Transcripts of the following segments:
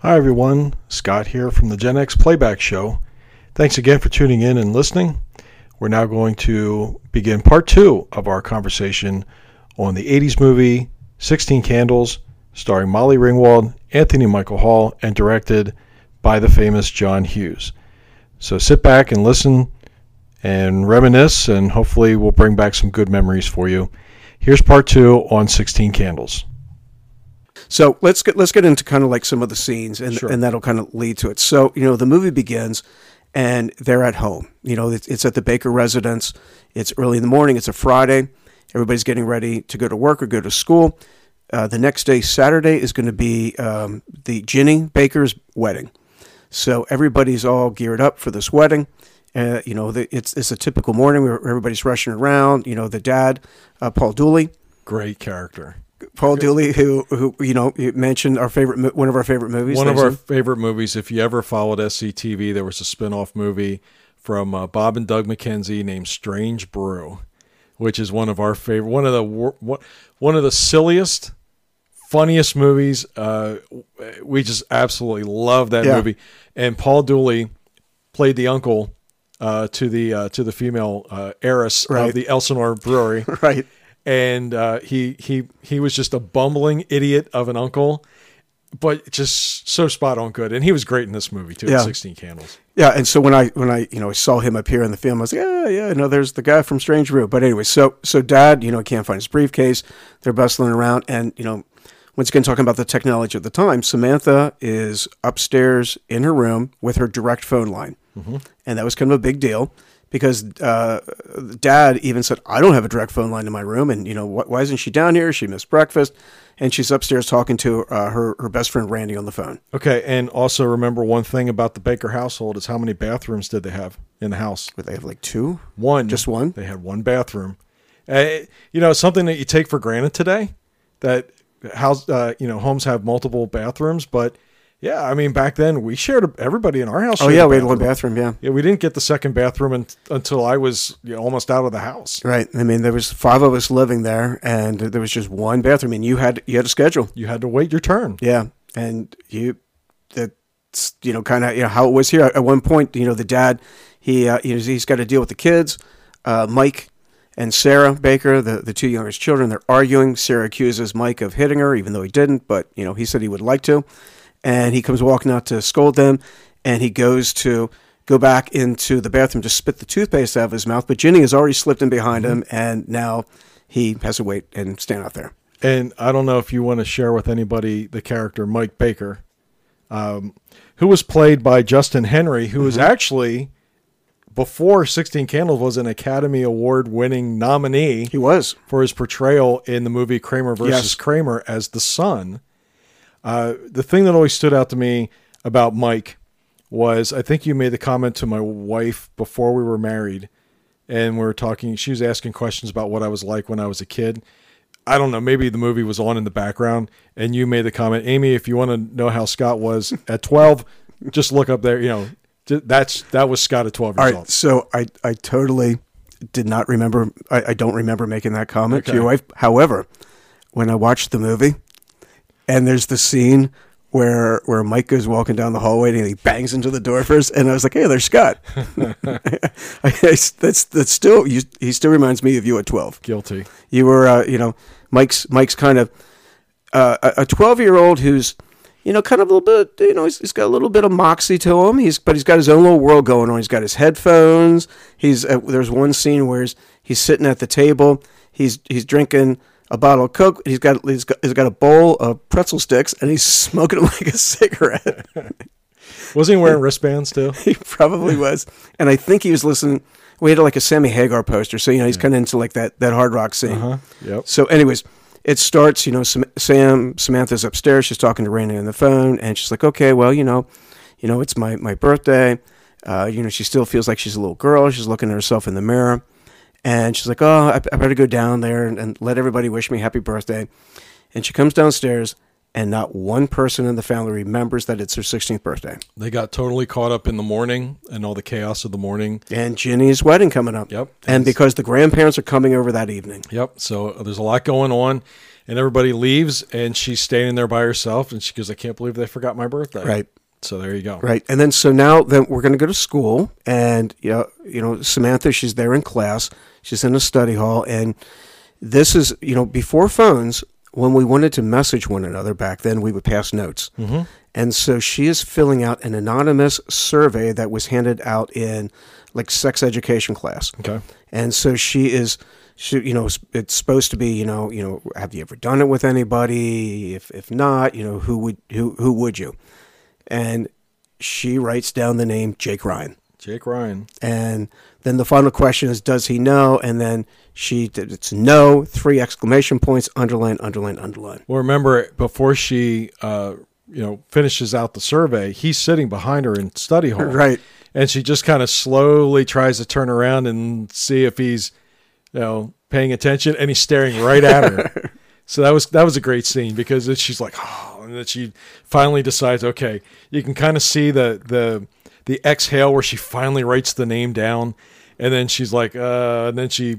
Hi, everyone. Scott here from the Gen X Playback Show. Thanks again for tuning in and listening. We're now going to begin part two of our conversation on the 80s movie 16 Candles, starring Molly Ringwald, Anthony Michael Hall, and directed by the famous John Hughes. So sit back and listen and reminisce, and hopefully, we'll bring back some good memories for you. Here's part two on 16 Candles. So let's get let's get into kind of like some of the scenes, and Sure. and that'll kind of lead to it. So you know, the movie begins, and they're at home. You know, it's, it's at the Baker residence. It's early in the morning. It's a Friday. Everybody's getting ready to go to work or go to school. Uh, the next day, Saturday, is going to be um, the Ginny Baker's wedding. So everybody's all geared up for this wedding. Uh, you know, the, it's it's a typical morning where everybody's rushing around. You know, the dad, uh, Paul Dooley, Great character. Paul Dooley, who who you know you mentioned our favorite one of our favorite movies. One of our favorite movies. If you ever followed SCTV, there was a spin-off movie from uh, Bob and Doug McKenzie named Strange Brew, which is one of our favorite, one of the one one of the silliest, funniest movies. Uh, we just absolutely love that Yeah. movie. And Paul Dooley played the uncle uh, to the uh, to the female uh, heiress Right. of the Elsinore Brewery right. And uh, he he he was just a bumbling idiot of an uncle, but just so spot on good. And he was great in this movie too. Yeah. Sixteen Candles. Yeah, and so when I when I you know saw him appear in the film, I was like, yeah, yeah, no, there's the guy from Strange Brew. But anyway, so so Dad, you know, can't find his briefcase. They're bustling around, and you know, once again talking about the technology of the time, Samantha is upstairs in her room with her direct phone line, and that was kind of a big deal because uh, Dad even said, I don't have a direct phone line in my room, and you know, wh- why isn't she down here? She missed breakfast, and she's upstairs talking to uh, her her best friend Randy on the phone. Okay, and also remember one thing about the Baker household is how many bathrooms did they have in the house? But they have like two. One, Just one? They had one bathroom. Uh, you know, something that you take for granted today that house, uh, you know, homes have multiple bathrooms, but yeah, I mean, back then we shared a, everybody in our house. Oh yeah, we had one bathroom. Yeah. Yeah, we didn't get the second bathroom un- until I was you know, almost out of the house. Right. I mean, there was five of us living there, and there was just one bathroom, and you had you had a schedule. You had to wait your turn. Yeah, and you that's you know kind of you know how it was here. At one point, you know, the dad he uh, you know, he's got to deal with the kids, uh, Mike and Sarah Baker, the the two youngest children. They're arguing. Sarah accuses Mike of hitting her, even though he didn't, but you know he said he would like to, and he comes walking out to scold them, and he goes to. Go back into the bathroom to spit the toothpaste out of his mouth, but Ginny has already slipped in behind him, and now he has to wait and stand out there. And I don't know if you want to share with anybody the character Mike Baker, um, who was played by Justin Henry, who Mm-hmm. was actually before Sixteen Candles was an Academy Award winning nominee He was. for his portrayal in the movie Kramer versus Yes. Kramer as the son. Uh, the thing that always stood out to me about Mike was I think you made the comment to my wife before we were married, and we were talking. She was asking questions about what I was like when I was a kid. I don't know. Maybe the movie was on in the background, and you made the comment, Amy. If you want to know how Scott was at twelve, just look up there. You know, that's that was Scott at twelve All years right, old. so I, I totally did not remember. I, I don't remember making that comment to your wife. However, when I watched the movie, and there's the scene where where Mike goes walking down the hallway and he bangs into the door first, and I was like, "Hey, there's Scott." That's that's still you, he still reminds me of you at twelve. Guilty. You were, uh, you know, Mike's Mike's kind of uh, a twelve year old who's, you know, kind of a little bit, you know, he's, he's got a little bit of moxie to him. He's but he's got his own little world going on. He's got his headphones. He's uh, there's one scene where he's, he's sitting at the table. He's he's drinking a bottle of Coke. He's got he's got, he's got a bowl of pretzel sticks and he's smoking like a cigarette. Wasn't he wearing wristbands too? he probably was, and I think he was listening. We had like a Sammy Hagar poster, so you know he's kind of into like that that hard rock scene. Huh? Yep. So, anyways, it starts. You know, Sam, Sam Samantha's upstairs. She's talking to Randy on the phone, and she's like, "Okay, well, you know, you know, it's my my birthday. Uh, you know, she still feels like she's a little girl. She's looking at herself in the mirror, and she's like, "Oh, I, I better go down there and, and let everybody wish me happy birthday." And she comes downstairs, and not one person in the family remembers that it's her 16th birthday. They got totally caught up in the morning and all the chaos of the morning. And Ginny's wedding coming up. Yep. And because the grandparents are coming over that evening. Yep. So uh, there's a lot going on. and everybody leaves, and she's standing there by herself, and she goes, "I can't believe they forgot my birthday." Right. So there you go. Right. And then so now then we're going to go to school and you know, you know Samantha she's there in class. She's in a study hall and this is, you know, before phones when we wanted to message one another back then we would pass notes. Mm-hmm. And so she is filling out an anonymous survey that was handed out in like sex education class. Okay. And so she is she, you know, it's supposed to be, you know, you know, have you ever done it with anybody? If if not, you know, who would who who would you? And she writes down the name Jake Ryan. Jake Ryan. And then the final question is, does he know? And then she, it's no, three exclamation points, underline, underline, underline. Well, remember, before she, uh, you know, finishes out the survey, he's sitting behind her in study hall. Right. And she just kind of slowly tries to turn around and see if he's, you know, paying attention, and he's staring right at her. so that was that was a great scene because she's like, oh, and then she finally decides, okay, you can kind of see the the the exhale where she finally writes the name down, and then she's like, uh, and then she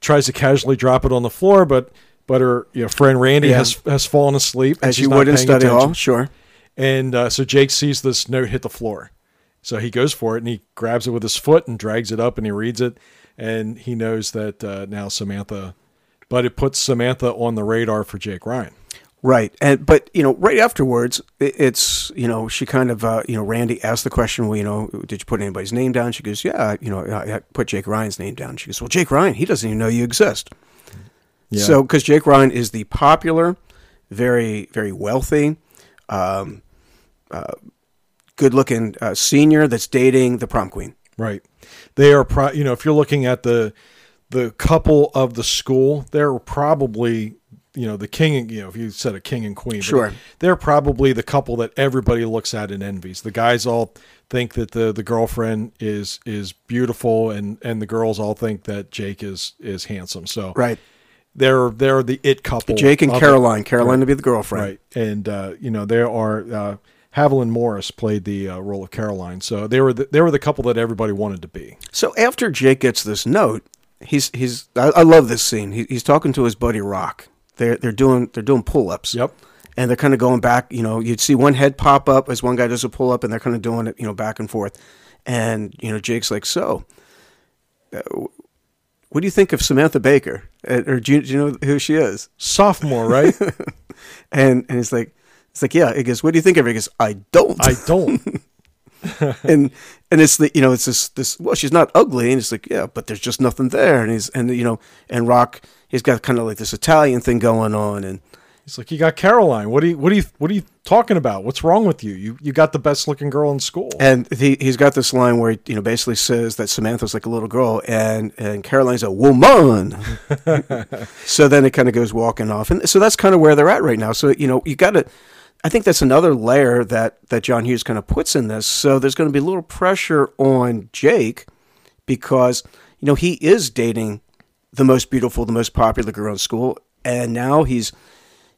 tries to casually drop it on the floor, but but her you know, friend Randy Yeah. has has fallen asleep As you not would in study attention. hall, sure. And uh, so Jake sees this note hit the floor. So he goes for it and he grabs it with his foot and drags it up and he reads it. And he knows that uh, now Samantha, but it puts Samantha on the radar for Jake Ryan. Right, and but you know, right afterwards, it's you know, she kind of uh, you know, Randy asked the question, well, you know, did you put anybody's name down? She goes, yeah, you know, I, put Jake Ryan's name down. She goes, well, Jake Ryan, he doesn't even know you exist. Yeah. So, because Jake Ryan is the popular, very very wealthy, um, uh, good-looking uh, senior that's dating the prom queen. Right. They are, pro- you know, if you're looking at the the couple of the school, they're probably, you know, the king and you know, if you said a king and queen, Sure. they're probably the couple that everybody looks at and envies. The guys all think that the the girlfriend is is beautiful, and and the girls all think that Jake is is handsome. So Right. they're they're the it couple. Jake and of it. Caroline. Caroline to be the girlfriend. Right. And uh, you know, there are uh, Haviland Morris played the uh, role of Caroline, so they were the, they were the couple that everybody wanted to be. So after Jake gets this note, he's he's I, I love this scene. He, he's talking to his buddy Rock. They're they're doing they're doing pull ups. Yep. And they're kind of going back. You know, you'd see one head pop up as one guy does a pull up, and they're kind of doing it. You know, back and forth. And you know, Jake's like, so. uh, What do you think of Samantha Baker? Uh, Or do you, do you know who she is? Sophomore, right? And and he's like, it's like, yeah. He goes, what do you think of her? He goes, I don't. I don't. and and it's the you know it's this this well she's not ugly and it's like yeah but there's just nothing there and he's and you know and Rock he's got kind of like this Italian thing going on and He's like, you got Caroline. What are you what are you what are you talking about? What's wrong with you? You you got the best looking girl in school. and he he's got this line where he you know basically says that Samantha's like a little girl and and Caroline's a woman so then it kind of goes walking off and so that's kind of where they're at right now so you know you got to I think that's another layer that that John Hughes kind of puts in this so there's going to be a little pressure on Jake because you know he is dating the most beautiful, the most popular girl in school, and now he's.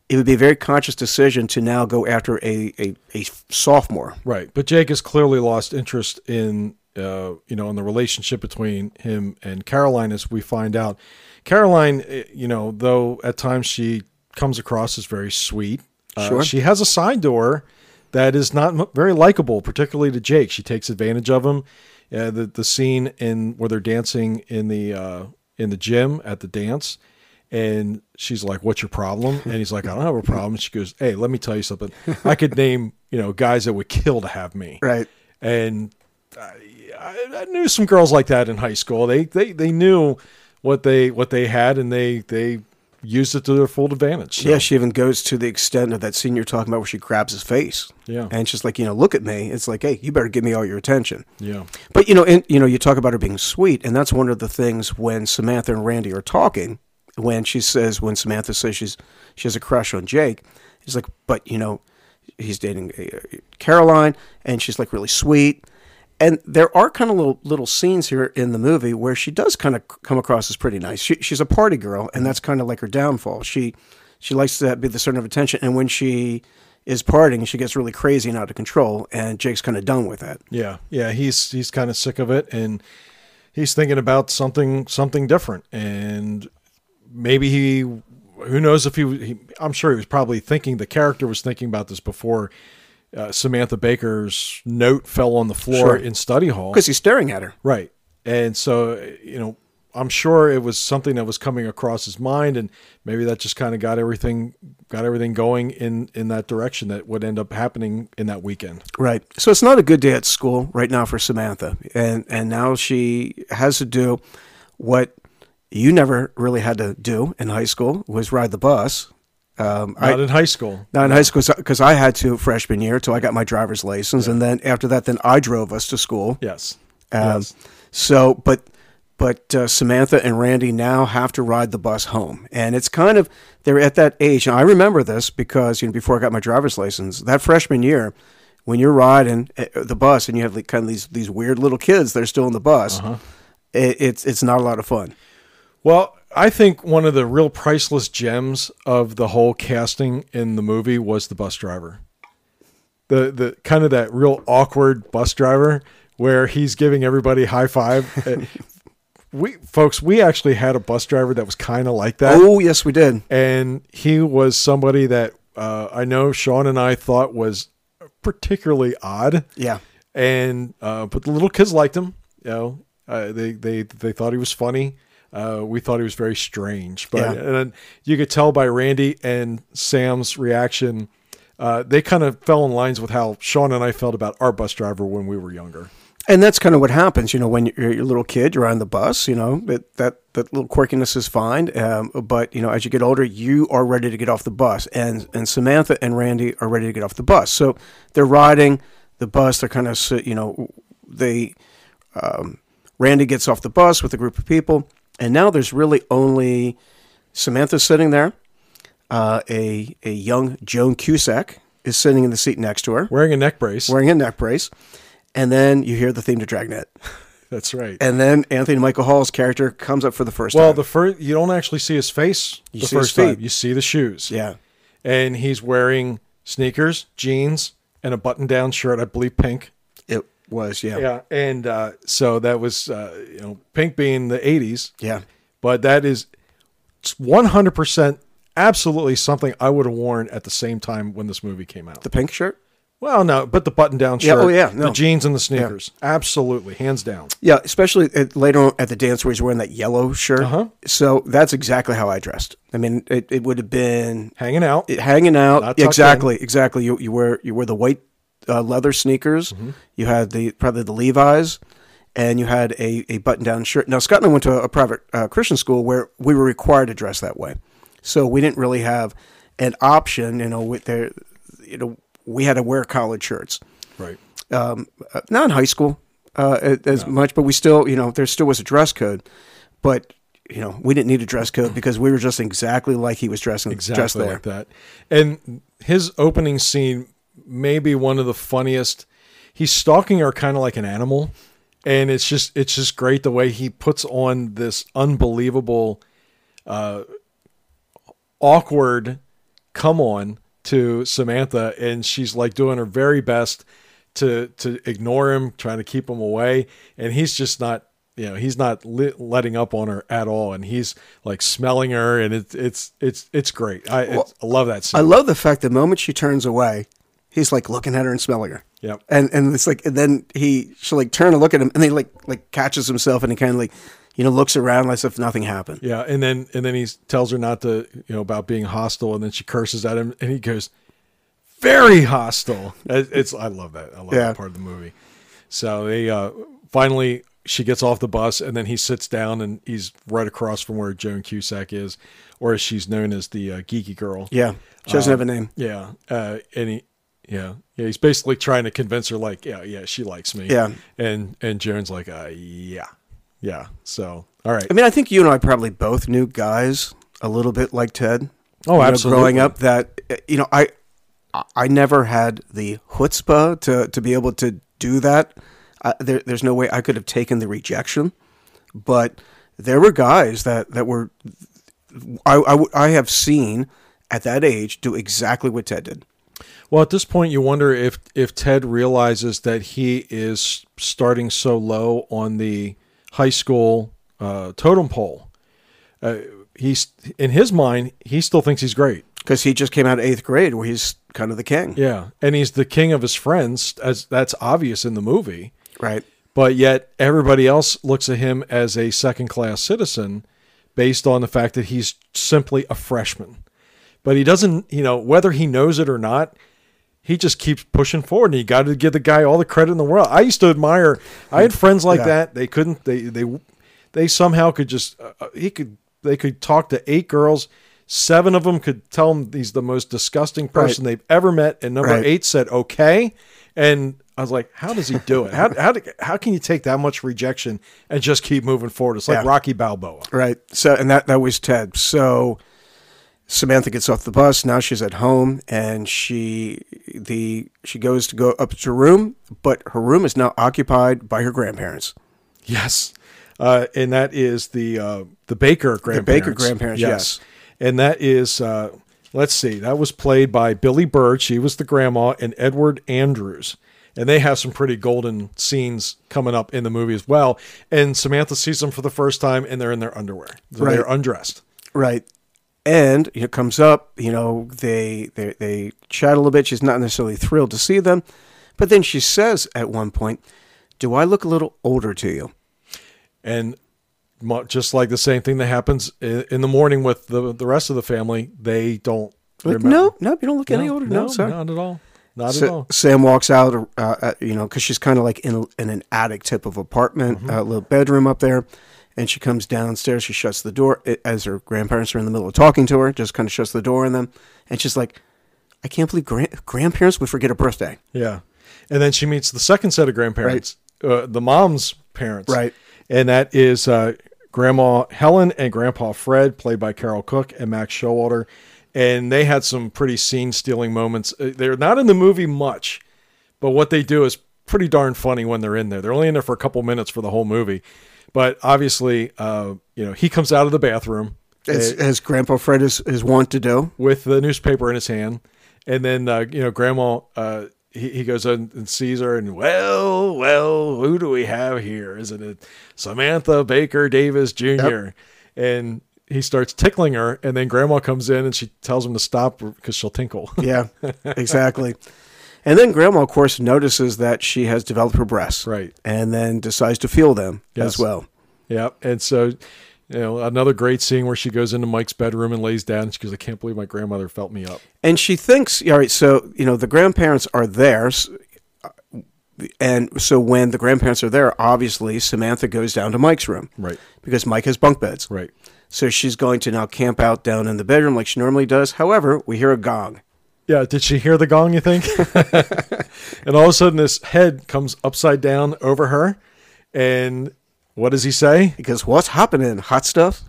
It would be a very conscious decision to now go after a, a, a sophomore. Right. But Jake has clearly lost interest in uh, you know, in the relationship between him and Caroline as we find out. Caroline, eh, you know, though at times she comes across as very sweet, uh, Sure. she has a side door that is not very likable, particularly to Jake. She takes advantage of him. Uh, the the scene in where they're dancing in the uh, in the gym at the dance, and she's like, "What's your problem?" And he's like, "I don't have a problem." She goes, "Hey, let me tell you something. I could name you know guys that would kill to have me." Right. And I, I, I knew some girls like that in high school. They they they knew what they what they had, and they they used it to their full advantage. So, Yeah, she even goes to the extent of that scene you're talking about where she grabs his face. Yeah. And she's like, you know, look at me. It's like, hey, you better give me all your attention. yeah, But you know, and you know, you talk about her being sweet, and that's one of the things when Samantha and Randy are talking. When she says, when Samantha says she's she has a crush on Jake, he's like, but you know, he's dating uh, Caroline, and she's like really sweet. And there are kind of little little scenes here in the movie where she does kind of come across as pretty nice. She, she's a party girl, and that's kind of like her downfall. She she likes to be the center of attention, and when she is partying, she gets really crazy and out of control. And Jake's kind of done with that. yeah, yeah. He's he's kind of sick of it, and he's thinking about something something different, and maybe he who knows if he, he I'm sure he was probably thinking the character was thinking about this before uh, Samantha Baker's note fell on the floor Sure. in study hall. Because he's staring at her. Right. And so, you know, I'm sure it was something that was coming across his mind and maybe that just kind of got everything got everything going in in that direction that would end up happening in that weekend. Right. So it's not a good day at school right now for Samantha. And and now she has to do what you never really had to do in high school was ride the bus. Um, Not I, in high school. not in high school because I had to freshman year till I got my driver's license, and then after that, then I drove us to school. Yes. Um, yes. So, but but uh, Samantha and Randy now have to ride the bus home, and it's kind of they're at that age. And I remember this because you know before I got my driver's license, that freshman year, when you're riding uh, the bus and you have like kind of these these weird little kids that are still in the bus, Uh-huh. it, it's it's not a lot of fun. Well, I think one of the real priceless gems of the whole casting in the movie was the bus driver. The the kind of that real awkward bus driver where he's giving everybody high five. Uh, we folks, we actually had a bus driver that was kind of like that, Oh yes, we did. and he was somebody that uh, I know Sean and I thought was particularly odd Yeah, and uh, but the little kids liked him. You know, uh, they they they thought he was funny. Uh, we thought he was very strange, but Yeah. and then you could tell by Randy and Sam's reaction. Uh, they kind of fell in lines with how Sean and I felt about our bus driver when we were younger. and that's kind of what happens. You know, when you're, you're a little kid, you're on the bus. You know that that that little quirkiness is fine. Um, but you know, as you get older, you are ready to get off the bus, and and Samantha and Randy are ready to get off the bus. So they're riding the bus. They're kind of you know they um, Randy gets off the bus with a group of people, and now there's really only Samantha sitting there. Uh, a a young Joan Cusack is sitting in the seat next to her, Wearing a neck brace. wearing a neck brace, and then you hear the theme to Dragnet, That's right. and then Anthony Michael Hall's character comes up for the first well, time. Well, the first you don't actually see his face You the first time. You see the shoes. yeah, and he's wearing sneakers, jeans, and a button-down shirt. I believe pink. Was yeah, Yeah, and uh, so that was uh, you know pink being the '80s, yeah. but that is 100 percent absolutely something I would have worn at the same time when this movie came out. The pink shirt. well, no, but the button-down Yeah, shirt, oh, yeah, the no. jeans and the sneakers, absolutely, hands down. Yeah, especially at, later on at the dance where he's wearing that yellow shirt. Uh-huh. So that's exactly how I dressed. I mean, it, it would have been Hanging out, it- hanging out. Exactly, exactly. You you wear you wear the white uh, leather sneakers. Mm-hmm. You had the probably the Levi's, and you had a, a button down shirt. Now Scott and I went to a private uh, Christian school where we were required to dress that way, so we didn't really have an option. You know, with their, you know, we had to wear collared shirts. right? Um, uh, not in high school uh, as much, but we still, you know, there still was a dress code, but. You know, we didn't need a dress code because we were just exactly like he was dressing, dressed exactly there. like that. And his opening scene may be one of the funniest. He's stalking her kind of like an animal, and it's just it's just great the way he puts on this unbelievable, uh, awkward come on to Samantha, and she's like doing her very best to to ignore him, trying to keep him away, and he's just not. You know, he's not li- letting up on her at all, and he's like smelling her, and it's it's it's it's great. I it's, I love that scene. I love the fact the moment she turns away, he's like looking at her and smelling her. Yep. And and it's like and then he she'll like turn and look at him and he like like catches himself and he kind of like you know looks around as if nothing happened. Yeah, and then and then he tells her not to, you know, about being hostile, and then she curses at him, and he goes, "Very hostile." It's I love that. I love Yeah. that part of the movie. So they uh, finally she gets off the bus, and then he sits down, and he's right across from where Joan Cusack is, or as she's known as the uh, geeky girl. Yeah. She doesn't have a name. Yeah, uh, and he, yeah, yeah, he's basically trying to convince her, like, yeah, yeah, she likes me. Yeah. and and Joan's like, uh, yeah, yeah. So all right, I mean, I think you and I probably both knew guys a little bit like Ted. Oh, You know, absolutely. growing up, that uh, you know, I I never had the chutzpah to to be able to do that. Uh, there, there's no way I could have taken the rejection, but there were guys that that were I, I, I have seen at that age do exactly what Ted did. Well, at this point, you wonder if if Ted realizes that he is starting so low on the high school uh, totem pole, he's in his mind, he still thinks he's great. because he just came out of eighth grade where he's kind of the king, Yeah, and he's the king of his friends, as that's obvious in the movie. right? But yet everybody else looks at him as a second class citizen based on the fact that he's simply a freshman. But he doesn't, you know, whether he knows it or not, he just keeps pushing forward and you got to give the guy all the credit in the world. I used to admire I had friends like Yeah. that. They couldn't they they they somehow could just uh, uh, he could they could talk to eight girls seven of them could tell him he's the most disgusting person they've ever met and number Right. eight said okay and i was like how does he do it how, how, do- how can you take that much rejection and just keep moving forward it's like Yeah. rocky balboa Right. So, and that that was Ted. So Samantha gets off the bus. Now she's at home, and she the she goes to go up to her room, but her room is now occupied by her grandparents. Yes, uh, and that is the uh, the Baker grandparents. The Baker grandparents, yes. and that is uh, let's see, that was played by Billie Bird. She was the grandma, and Edward Andrews, and they have some pretty golden scenes coming up in the movie as well. And Samantha sees them for the first time, and they're in their underwear. So Right. They're undressed. Right. And it comes up, you know, they, they they chat a little bit. She's not necessarily thrilled to see them, but then she says at one point, "Do I look a little older to you?" and just like the same thing that happens in the morning with the the rest of the family, they don't. Like, no, no, you don't look any older. No, sorry. not at all. Not at all. Sam walks out, uh, uh, you know, because she's kind of like in, a, in an attic type of apartment, Mm-hmm. a little bedroom up there. And she comes downstairs. She shuts the door as her grandparents are in the middle of talking to her. Just kind of shuts the door on them, and she's like, "I can't believe grand- grandparents would forget a birthday." Yeah, and then she meets the second set of grandparents, uh, the mom's parents, Right. And that is uh, Grandma Helen and Grandpa Fred, played by Carole Cook and Max Showalter, and they had some pretty scene-stealing moments. Uh, They're not in the movie much, but what they do is pretty darn funny when they're in there. They're only in there for a couple minutes for the whole movie, but obviously, uh, you know, he comes out of the bathroom. As, uh, as Grandpa Fred is, is wont to do. with the newspaper in his hand, and then uh, you know, Grandma, uh, he, he goes in and sees her, and well, well, who do we have here? Isn't it Samantha Baker Davis Jr. And he starts tickling her, and then Grandma comes in and she tells him to stop because she'll tinkle. Yeah, exactly. And then Grandma, of course, notices that she has developed her breasts. Right. And then decides to feel them Yes. as well. yep. And so, you know, another great scene where she goes into Mike's bedroom and lays down. And she goes, "I can't believe my grandmother felt me up." And she thinks, all right, so, you know, the grandparents are there. Uh, and so when the grandparents are there, obviously Samantha goes down to Mike's room Right. because Mike has bunk beds. Right. So she's going to now camp out down in the bedroom like she normally does. However, we hear a gong. Yeah, did she hear the gong, you think? and all of a sudden, this head comes upside down over her. And what does he say? He goes, What's happening? Hot stuff?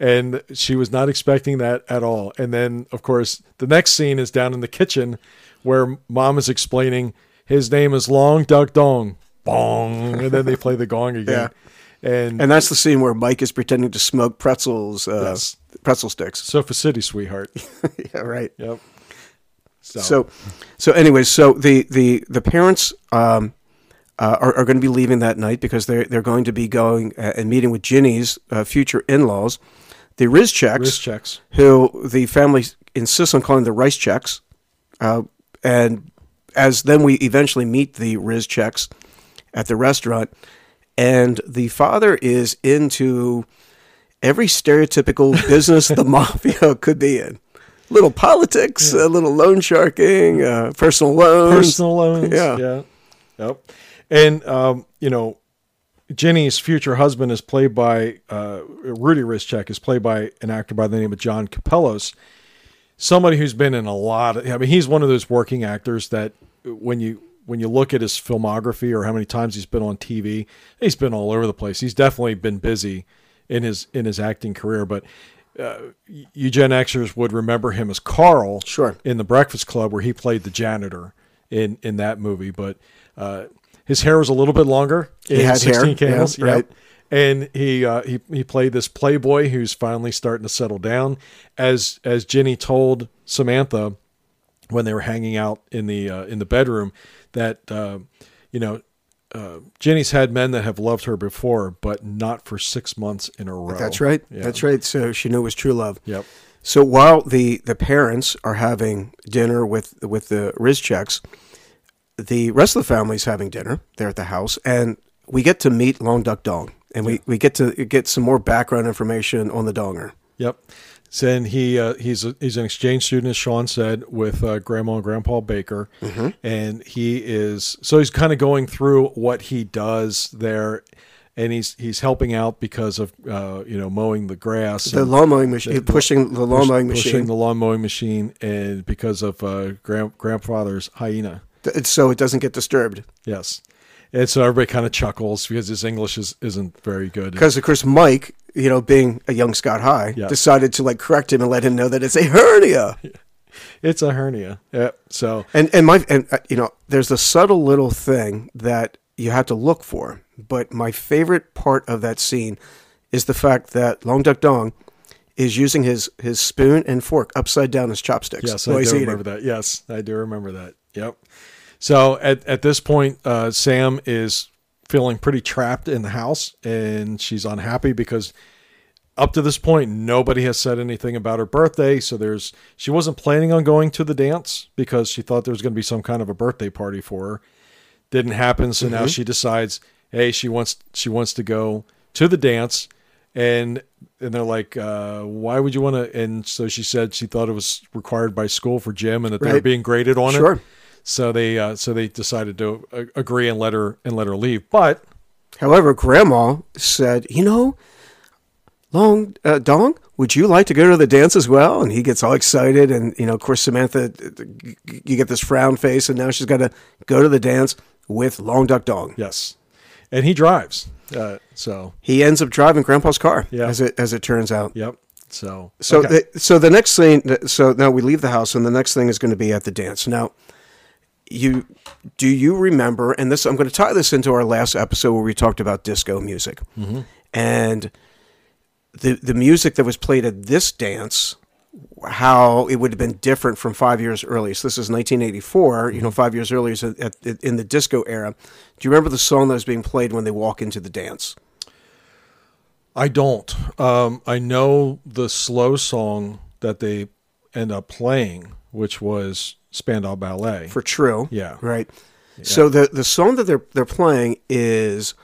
And she was not expecting that at all. And then, of course, the next scene is down in the kitchen where mom is explaining his name is Long Duck Dong. Bong. And then they play the gong again. And, And that's the scene where Mike is pretending to smoke pretzels, uh, Yes. pretzel sticks. Sofa City, sweetheart. yeah, right. Yep. So, So, so anyways, so the the the parents um, uh, are, are going to be leaving that night because they're they're going to be going uh, and meeting with Ginny's uh, future in laws, the Rizcheks, wrist checks. who the family insists on calling the Rice Checks, uh, and as then we eventually meet the Rizcheks at the restaurant, and the father is into every stereotypical business the mafia could be in. Little politics, a little loan sharking, uh, personal loans. personal loans. Yeah. yeah, yep. And um, you know, Jenny's future husband is played by uh, Rudy Rischek is played by an actor by the name of John Kapelos, somebody who's been in a lot. Of, I mean, he's one of those working actors that when you when you look at his filmography or how many times he's been on TV, he's been all over the place. He's definitely been busy in his in his acting career, but. Uh, you Xers would remember him as Carl, Sure. in the Breakfast Club where he played the janitor in in that movie. But uh, his hair was a little bit longer. He had hair, 16 Candles, yeah, yep. right. And he uh, he he played this playboy who's finally starting to settle down. As as Ginny told Samantha when they were hanging out in the uh, in the bedroom that uh, you know uh, Jenny's had men that have loved her before, but not for six months in a row. That's right. Yeah. That's right. So she knew it was true love. Yep. So while the, the parents are having dinner with with the Rizcheks, the rest of the family's having dinner there at the house, and we get to meet Long Duck Dong, and we, we get to get some more background information on the Donger. Yep. So then he uh, he's a, he's an exchange student, as Sean said, with uh, Grandma and Grandpa Baker, Mm-hmm. and he is so he's kind of going through what he does there, and he's he's helping out because of uh, you know mowing the grass, The lawn mowing machine, pushing the lawn mowing pushing machine, the lawn mowing machine, and because of uh, grand, grandfather's hyena. so it doesn't get disturbed. Yes, and so everybody kind of chuckles because his English is isn't very good. Because of course, Mike, you know, being a young Scott High, Yeah. decided to like correct him and let him know that it's a hernia. it's a hernia. Yeah. So And and my and uh, you know, there's a subtle little thing that you have to look for. But my favorite part of that scene is the fact that Long Duck Dong is using his his spoon and fork upside down as chopsticks. Yes, I do eating. remember that. Yes, I do remember that. Yep. So at, at this point, uh, Sam is feeling pretty trapped in the house and she's unhappy because up to this point, nobody has said anything about her birthday. So there's, she wasn't planning on going to the dance because she thought there was going to be some kind of a birthday party for her. Didn't happen. So now she decides, hey, she wants, she wants to go to the dance and and they're like, uh, "Why would you want to?" And so she said she thought it was required by school for gym, and that they were being graded on it. So they uh, so they decided to uh, agree and let her and let her leave. But However, Grandma said, "You know, Long uh, Dong, would you like to go to the dance as well?" And he gets all excited, and you know, of course, Samantha, you get this frown face, and now she's got to go to the dance with Long Duck Dong. yes, and he drives. Uh, so He ends up driving Grandpa's car, Yeah. as it as it turns out. yep. So So, okay. the, so the next thing, so now we leave the house, and the next thing is going to be at the dance. Now, you do you remember? And this, I'm going to tie this into our last episode where we talked about disco music, and the the music that was played at this dance. How it would have been different from five years earlier. So this is 1984. You know, five years earlier, at, at, in the disco era. Do you remember the song that was being played when they walk into the dance? I don't. Um, I know the slow song that they end up playing, which was Spandau Ballet. For True. Yeah. Right. So the the song that they're they're playing is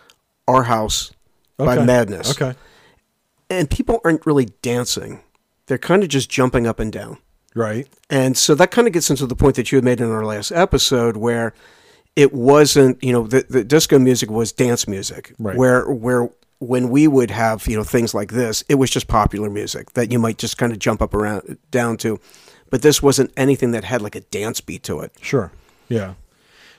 "Our House" by Madness, Okay. and people aren't really dancing; they're kind of just jumping up and down. Right. And so that kind of gets into the point that you had made in our last episode, where it wasn't, you know, the, the disco music was dance music, Right. where where when we would have, you know, things like this, it was just popular music that you might just kind of jump up around down to, but this wasn't anything that had like a dance beat to it. Sure. Yeah.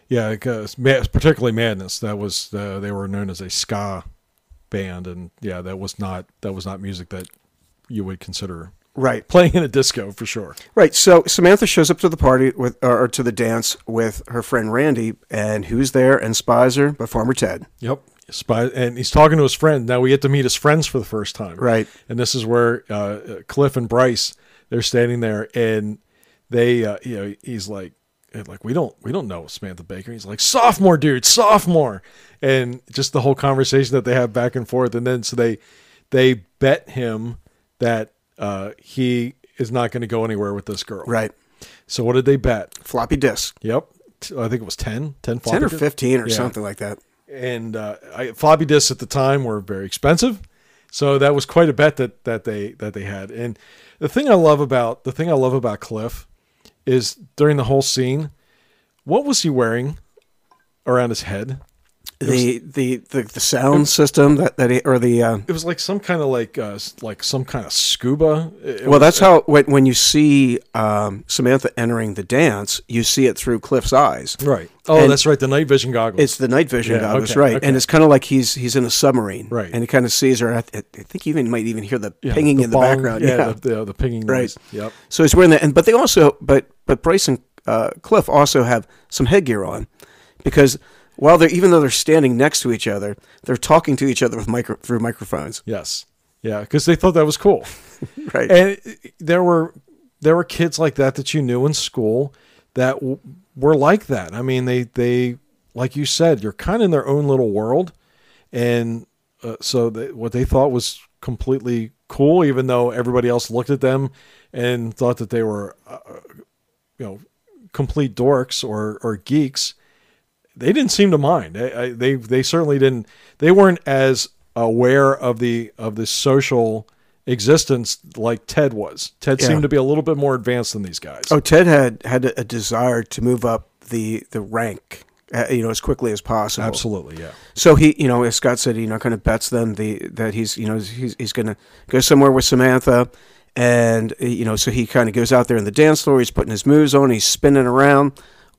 Yeah. Because particularly Madness, that was uh, they were known as a ska band, and yeah, that was not that was not music that you would consider Right. playing in a disco for sure. Right. So Samantha shows up to the party with, or to the dance with her friend Randy, and who's there and spies her but Farmer Ted. Yep. Spy, and he's talking to his friend. Now we get to meet his friends for the first time. Right. And this is where uh, Cliff and Bryce they're standing there, and they, uh, you know, he's like, like we don't we don't know Samantha Baker. He's like sophomore dude, sophomore, and just the whole conversation that they have back and forth, and then so they they bet him that uh, he is not going to go anywhere with this girl. Right. So what did they bet? Floppy disk. Yep. I think it was 10, 10 10 or floppy disks. 15 or Yeah. something like that. and uh, I, floppy disks at the time were very expensive, so that was quite a bet that that they that they had. And the thing I love about the thing I love about Cliff is during the whole scene, what was he wearing around his head? The, the, the, the sound system that, that he, or the, uh, It was like some kind of like uh, like some kind of scuba. It- it well, was- that's how, when, when you see um, Samantha entering the dance, you see it through Cliff's eyes. right. Oh, and- that's right. The night vision goggles. It's the night vision Yeah, goggles, okay, right? okay. And it's kind of like he's he's in a submarine, Right. And he kind of sees her. I, th- I think you even might even hear the Yeah, pinging in the bong, background. Yeah, The, the, the pinging Right. noise. Yep. So he's wearing that, and but they also, but but Bryce and uh, Cliff also have some headgear on, because while they're even though they're standing next to each other, they're talking to each other with micro through microphones, Yes. Yeah, because they thought that was cool. right? and there were there were kids like that that you knew in school that w- were like that. I mean, they they like you said, you're kind of in their own little world, and uh, so they, what they thought was completely cool, even though everybody else looked at them and thought that they were, uh, you know, complete dorks or or geeks. They didn't seem to mind. They they, they certainly didn't. They weren't as aware of the of the social existence like Ted was. Ted Yeah. seemed to be a little bit more advanced than these guys. Oh, Ted had had a, desire to move up the the rank, uh, you know, as quickly as possible. Absolutely, yeah. So he, you know, as Scott said, you know, kind of bets them the that he's, you know, he's he's going to go somewhere with Samantha, and you know, so he kind of goes out there in the dance floor. He's putting his moves on. He's spinning around.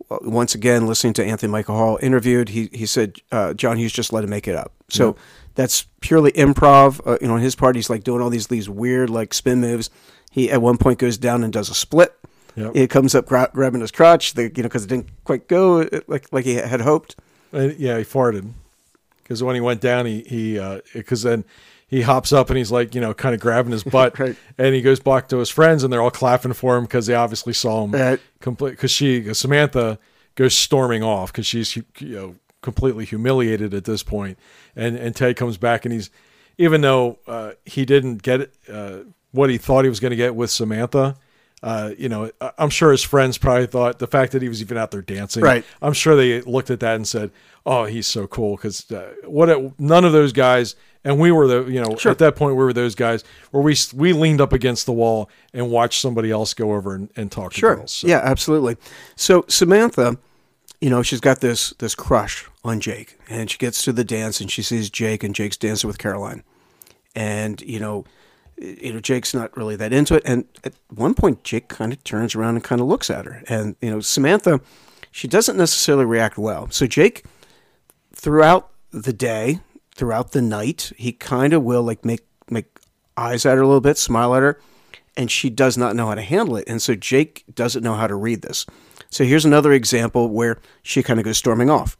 Well, Once again, listening to Anthony Michael Hall interviewed, he he said uh, John Hughes just let him make it up. So that's purely improv. Uh, you know, on his part, he's like doing all these these weird like spin moves. He at one point goes down and does a split. Yep. It comes up gra- grabbing his crotch, the, you know, because it didn't quite go uh, like like he had hoped. Uh, yeah, he farted because when he went down, he he because then he hops up and he's like you know kind of grabbing his butt, Right. and he goes back to his friends and they're all clapping for him because they obviously saw him Right. complete because she Samantha goes storming off because she's you know completely humiliated at this point, and and Ted comes back and he's even though uh, he didn't get uh, what he thought he was going to get with Samantha. Uh, you know, I'm sure his friends probably thought the fact that he was even out there dancing. Right. I'm sure they looked at that and said, "Oh, he's so cool." Because uh, what? A, none of those guys, and we were the, you know, Sure. at that point we were those guys where we we leaned up against the wall and watched somebody else go over and, and talk to Sure. girls. So- Yeah, absolutely. So Samantha, you know, she's got this this crush on Jake, and she gets to the dance and she sees Jake, and Jake's dancing with Caroline, and you know, you know, Jake's not really that into it. And at one point, Jake kind of turns around and kind of looks at her, and you know, Samantha, she doesn't necessarily react well. So Jake, throughout the day, throughout the night, he kind of will like make make eyes at her a little bit, smile at her, and she does not know how to handle it. And so Jake doesn't know how to read this. So here's another example where she kind of goes storming off.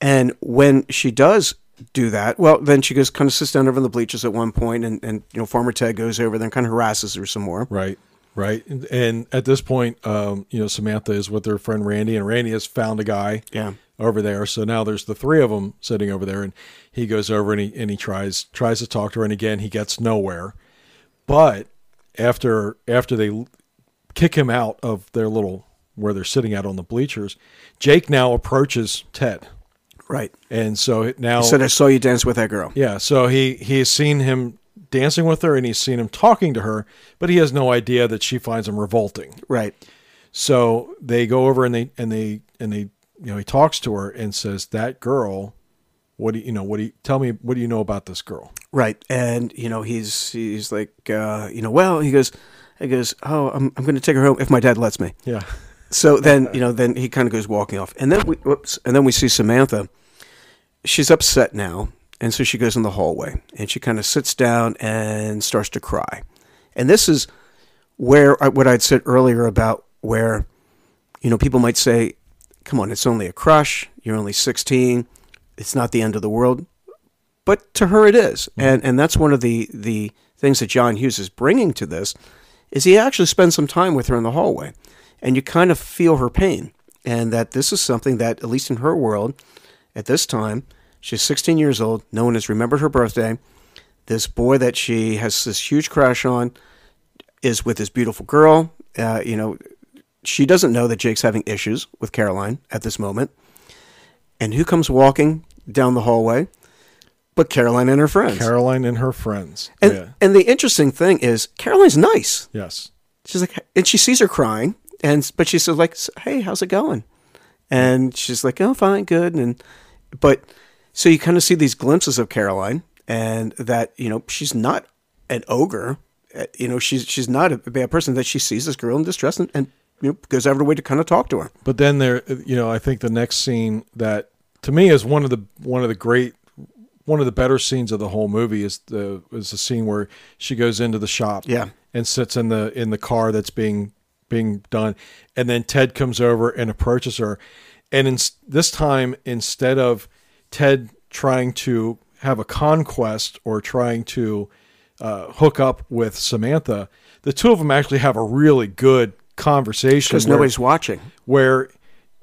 And when she does do that, well, then she goes kind of sits down over in the bleachers at one point, and, and you know, Farmer Ted goes over there and kind of harasses her some more. Right. Right. And, and at this point, um, you know, Samantha is with her friend Randy, and Randy has found a guy Yeah. Over there. So now there's the three of them sitting over there, and he goes over and he and he tries tries to talk to her, and again he gets nowhere. But after after they kick him out of their little where they're sitting out on the bleachers, Jake now approaches Ted, Right. and so now He said, I saw you dance with that girl. yeah, so he he has seen him dancing with her, and he's seen him talking to her, but he has no idea that she finds him revolting. Right. So they go over and they and they and they you know he talks to her and says that girl, what do you, you know? What do you tell me? What do you know about this girl? Right. And, you know, he's he's like, uh, you know, well, he goes, he goes, oh, I'm, I'm going to take her home if my dad lets me. Yeah, So then, you know, then he kind of goes walking off, and then we, whoops, and then we see Samantha. She's upset now, and so she goes in the hallway, and she kind of sits down and starts to cry. And this is where I, what I'd said earlier about where, you know, people might say, "Come on, it's only a crush. You're only 16. It's not the end of the world." But to her, it is, and and that's one of the the things that John Hughes is bringing to this, is he actually spends some time with her in the hallway, and you kind of feel her pain, and that this is something that at least in her world, at this time, she's 16 years old. No one has remembered her birthday. This boy that she has this huge crush on is with this beautiful girl. Uh, you know, she doesn't know that Jake's having issues with Caroline at this moment. And who comes walking down the hallway? But Caroline and her friends. Caroline and her friends. and yeah. and the interesting thing is Caroline's nice. Yes. She's like, and she sees her crying, and but she says like, "Hey, how's it going?" And she's like, "Oh, fine, good." And but so you kind of see these glimpses of Caroline, and that you know she's not an ogre. Uh, You know, she's she's not a bad person. That she sees this girl in distress and, and you know of her way to kind of talk to her. But then there, you know, I think the next scene that to me is one of the one of the great one of the better scenes of the whole movie is the is the scene where she goes into the shop Yeah. and sits in the in the car that's being being done and then Ted comes over and approaches her and in, this time instead of Ted trying to have a conquest or trying to uh, hook up with Samantha the two of them actually have a really good conversation Because nobody's watching. where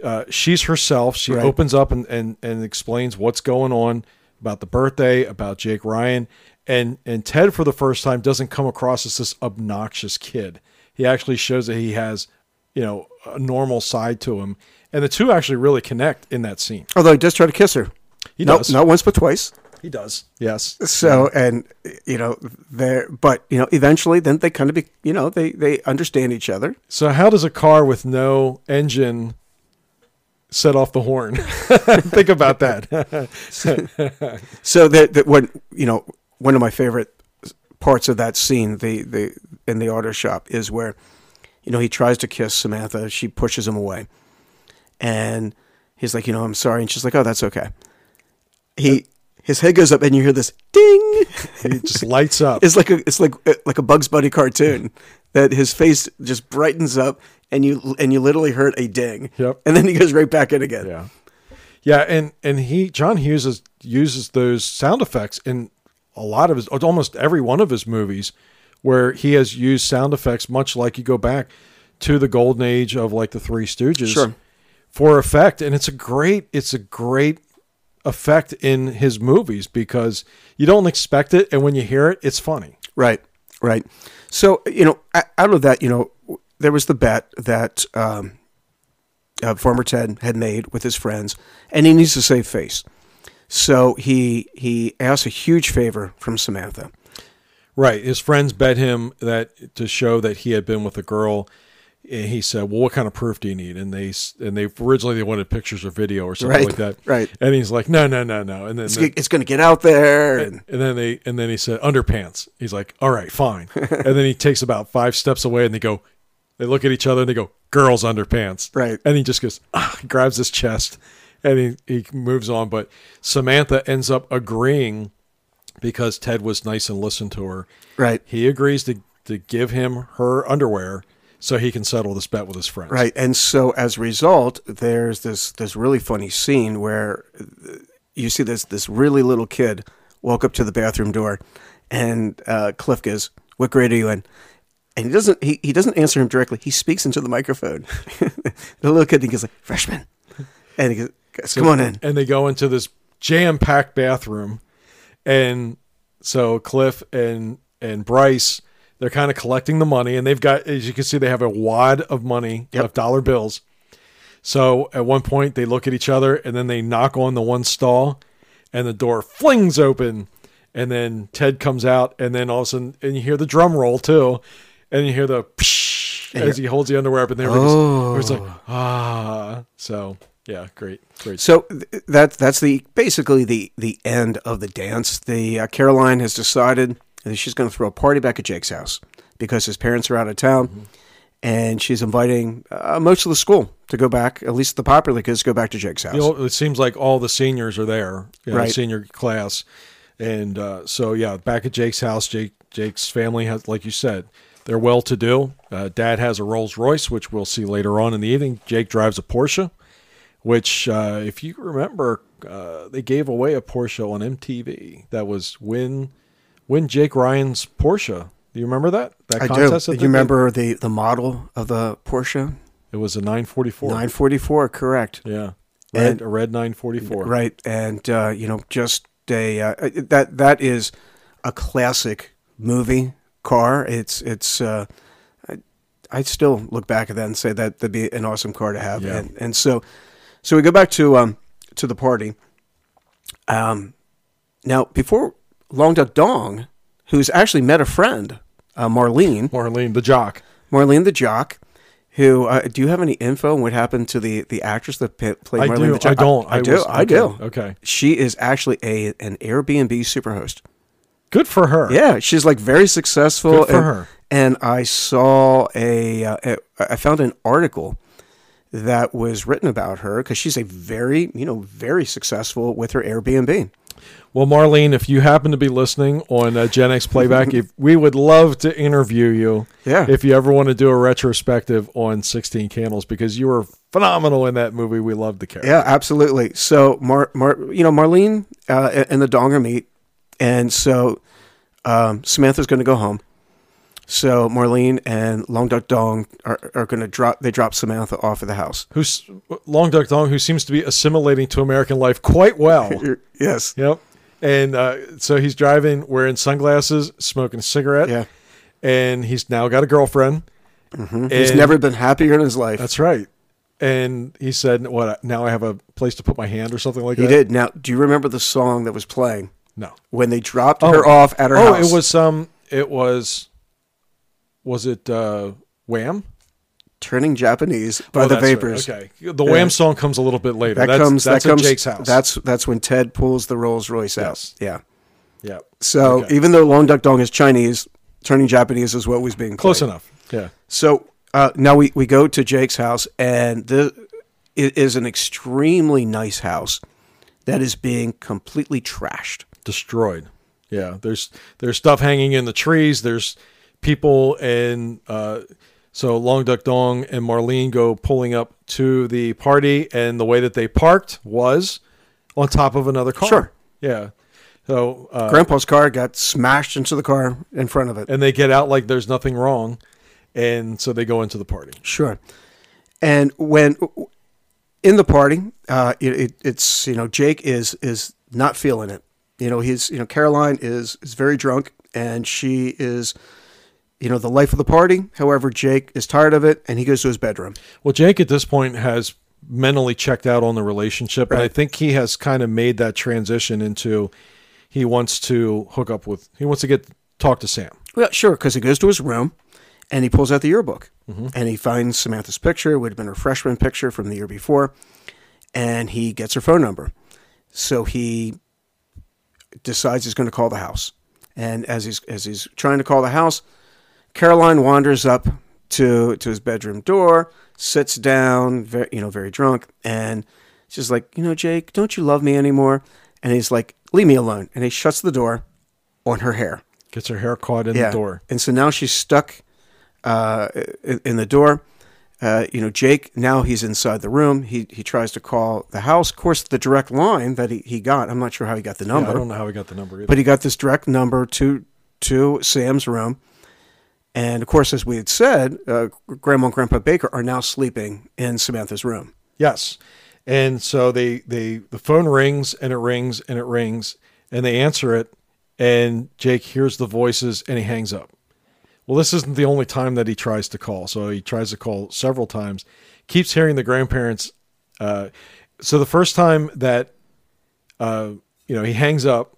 uh, she's herself. She Right. opens up and, and and explains what's going on about the birthday, about Jake Ryan, and and Ted for the first time doesn't come across as this obnoxious kid. He actually shows that he has, you know, a normal side to him, and the two actually really connect in that scene. Although he does try to kiss her. He no, does. not once but twice. He does. Yes. So and you know there, but you know eventually then they kind of be you know they they understand each other. So how does a car with no engine set off the horn? Think about that. So that that when you know one of my favorite parts of that scene, the the in the auto shop is where you know he tries to kiss Samantha, she pushes him away, and he's like, you know, I'm sorry, and she's like, oh, that's okay. He his head goes up, and you hear this ding. It just lights up. It's like a it's like uh, like a Bugs Bunny cartoon that his face just brightens up, and you and you literally heard a ding. Yep. And then he goes right back in again. Yeah, yeah, and and he John Hughes is, uses those sound effects in a lot of his almost every one of his movies, where he has used sound effects much like you go back to the golden age of like the Three Stooges Sure. for effect, and it's a great it's a great effect in his movies because you don't expect it, and when you hear it, it's funny. Right, right. So you know, out of that, you know, there was the bet that um, uh, Farmer Ted had made with his friends, and he needs to save face. So he he asks a huge favor from Samantha. Right. His friends bet him that to show that he had been with a girl. And he said, "Well, what kind of proof do you need?" And they and they originally they wanted pictures or video or something Right, like that. right. And he's like, "No, no, no, no." And then It's, it's going to get out there, and and then they and then he said underpants. He's like, "All right, fine." and then he takes about five steps away, and they go, they look at each other, and they go, "Girls underpants." Right. And he just goes, ah, grabs his chest, and he he moves on. But Samantha ends up agreeing because Ted was nice and listened to her. right, He agrees to to give him her underwear so he can settle this bet with his friends. right. And so as a result, there's this this really funny scene where uh, you see this this really little kid walk up to the bathroom door, and uh, Cliff goes, "What grade are you in?" And he doesn't he, he doesn't answer him directly. He speaks into the microphone. the little kid he goes like freshman, and he goes, "Guys, "Come on in." And they go into this jam packed bathroom, and so Cliff and and Bryce they're kind of collecting the money, and they've got as you can see they have a wad of money Yep. of dollar bills. So at one point they look at each other, and then they knock on the one stall, and the door flings open, and then Ted comes out, and then all of a sudden, and you hear the drum roll too, and you hear the psh as he holds the underwear up, and everybody's Oh. everybody's like ah. So yeah, great, great. So th- that's that's the basically the the end of the dance. The uh, Caroline has decided she's going to throw a party back at Jake's house because his parents are out of town, and she's inviting uh, most of the school to go back. At least the popular kids go back to Jake's house. You know, it seems like all the seniors are there, you know, Right. Senior class, and uh, so yeah, back at Jake's house, Jake Jake's family has, like you said, they're well to do. Uh, Dad has a Rolls Royce, which we'll see later on in the evening. Jake drives a Porsche, which, uh, if you remember, uh, they gave away a Porsche on MTV. That was when when Jake Ryan's Porsche. Do you remember that that I do. contest? that You remember the the model of the Porsche It was a 944. 944, correct? Yeah, red, And- a red 944. Right, and uh, you know, just a uh, that that is a classic movie car. It's it's. Uh, I, I still look back at that and say that that'd be an awesome car to have. Yeah. And, and so, so we go back to um to the party. Um, now before Long Duck Dong, who's actually met a friend, uh, Marlene, Marlene, the jock. Marlene the jock. Who uh, do you have any info on what happened to the, the actress that pa- played I Marlene do. the jock? I don't. I, do. was- I do. okay, Okay. She is actually a an Airbnb superhost. Good for her. Yeah, she's like very successful. Good for and, her. And I saw a, uh, a I found an article that was written about her because she's a very you know very successful with her Airbnb. Well, Marlene, if you happen to be listening on uh, Gen X Playback, if we would love to interview you. Yeah. If you ever want to do a retrospective on 16 Candles, because you were phenomenal in that movie. We loved the character. Yeah, absolutely. So Mar, Mar you know Marlene uh, and the Donger meet, and so um, Samantha's going to go home. So Marlene and Long Duck Dong are, are going to drop. They drop Samantha off at the house. Who's Long Duck Dong, who seems to be assimilating to American life quite well. yes. Yep. And uh, so he's driving, wearing sunglasses, smoking a cigarette. Yeah. And he's now got a girlfriend. He's And- never been happier in his life. That's right. And he said, "What? Now I have a place to put my hand, or something like he that." He did. Now, do you remember the song that was playing No. when they dropped her off at her oh, house? it was um, it was, was it uh, Wham? Turning Japanese by Oh, the that's right. Vapors. Okay, the Wham song comes a little bit later. That that's, comes. That's that comes. Jake's house. That's that's when Ted pulls the Rolls Royce Yes. out. Yeah. yeah, So Okay. even though Long Duck Dong is Chinese, turning Japanese is what was being played. close enough. Yeah, So uh, now we, we go to Jake's house, and the, it is an extremely nice house that is being completely trashed. destroyed. Yeah, there's there's stuff hanging in the trees. There's people and uh, so Long Duck Dong and Marlene go pulling up to the party, and the way that they parked was on top of another car. Sure. Yeah. So uh, Grandpa's car got smashed into the car in front of it. and they get out like there's nothing wrong, and so they go into the party. Sure. And when in the party, uh, it, it, it's you know Jake is is not feeling it. You know he's you know Caroline is is very drunk and she is you know the life of the party. However, Jake is tired of it and he goes to his bedroom. Well, Jake at this point has mentally checked out on the relationship, and I think he has kind of made that transition into he wants to hook up with he wants to get talk to Sam. Well, sure, because he goes to his room and he pulls out the yearbook mm-hmm. and he finds Samantha's picture. It would have been her freshman picture from the year before, and he gets her phone number. So he decides he's going to call the house. And as he's as he's trying to call the house, Caroline wanders up to to his bedroom door, sits down, very you know very drunk, and she's like, you know, Jake, don't you love me anymore? And he's like, leave me alone. And he shuts the door on her hair. Gets her hair caught in the door. And so now she's stuck uh, in, in the door. Uh, you know, Jake, now he's inside the room. He, he tries to call the house. Of course, the direct line that he, he got, I'm not sure how he got the Yeah, number, I don't know how he got the number either. but he got this direct number to, to Sam's room. And of course, as we had said, uh, Grandma and Grandpa Baker are now sleeping in Samantha's room. yes. And so they they the phone rings and it rings and it rings and they answer it and Jake hears the voices and he hangs up. Well, this isn't the only time that he tries to call. So he tries to call several times. Keeps hearing the grandparents. Uh, so the first time that uh, you know he hangs up,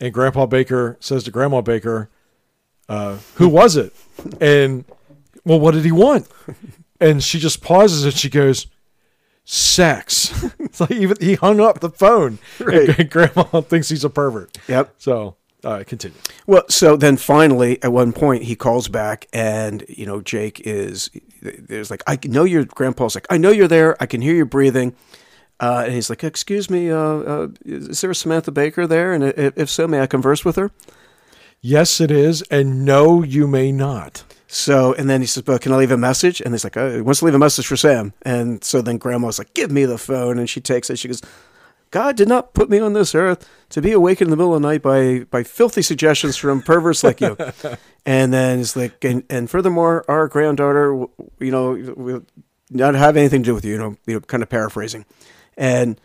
and Grandpa Baker says to Grandma Baker, uh, "Who was it?" And well, what did he want? And she just pauses and she goes, "Sex." it's like even he hung up the phone. Right. And Grandma thinks he's a pervert. Yep. So uh, continue. Well, so then finally, at one point, he calls back, and you know, Jake is there's like, I know your grandpa's like, I know you're there. I can hear you breathing. Uh, and he's like, "Excuse me, uh, uh, is there a Samantha Baker there? And if, if so, may I converse with her?" Yes, it is, and no, you may not. So, and then he says, "But can I leave a message?" And he's like, oh, "He wants to leave a message for Sam." And so then Grandma's like, "Give me the phone," and she takes it. She goes, "God did not put me on this earth to be awakened in the middle of the night by by filthy suggestions from perverts like you." and then it's like, and, and furthermore, our granddaughter, you know, will not have anything to do with you. You know, you know, kind of paraphrasing, and.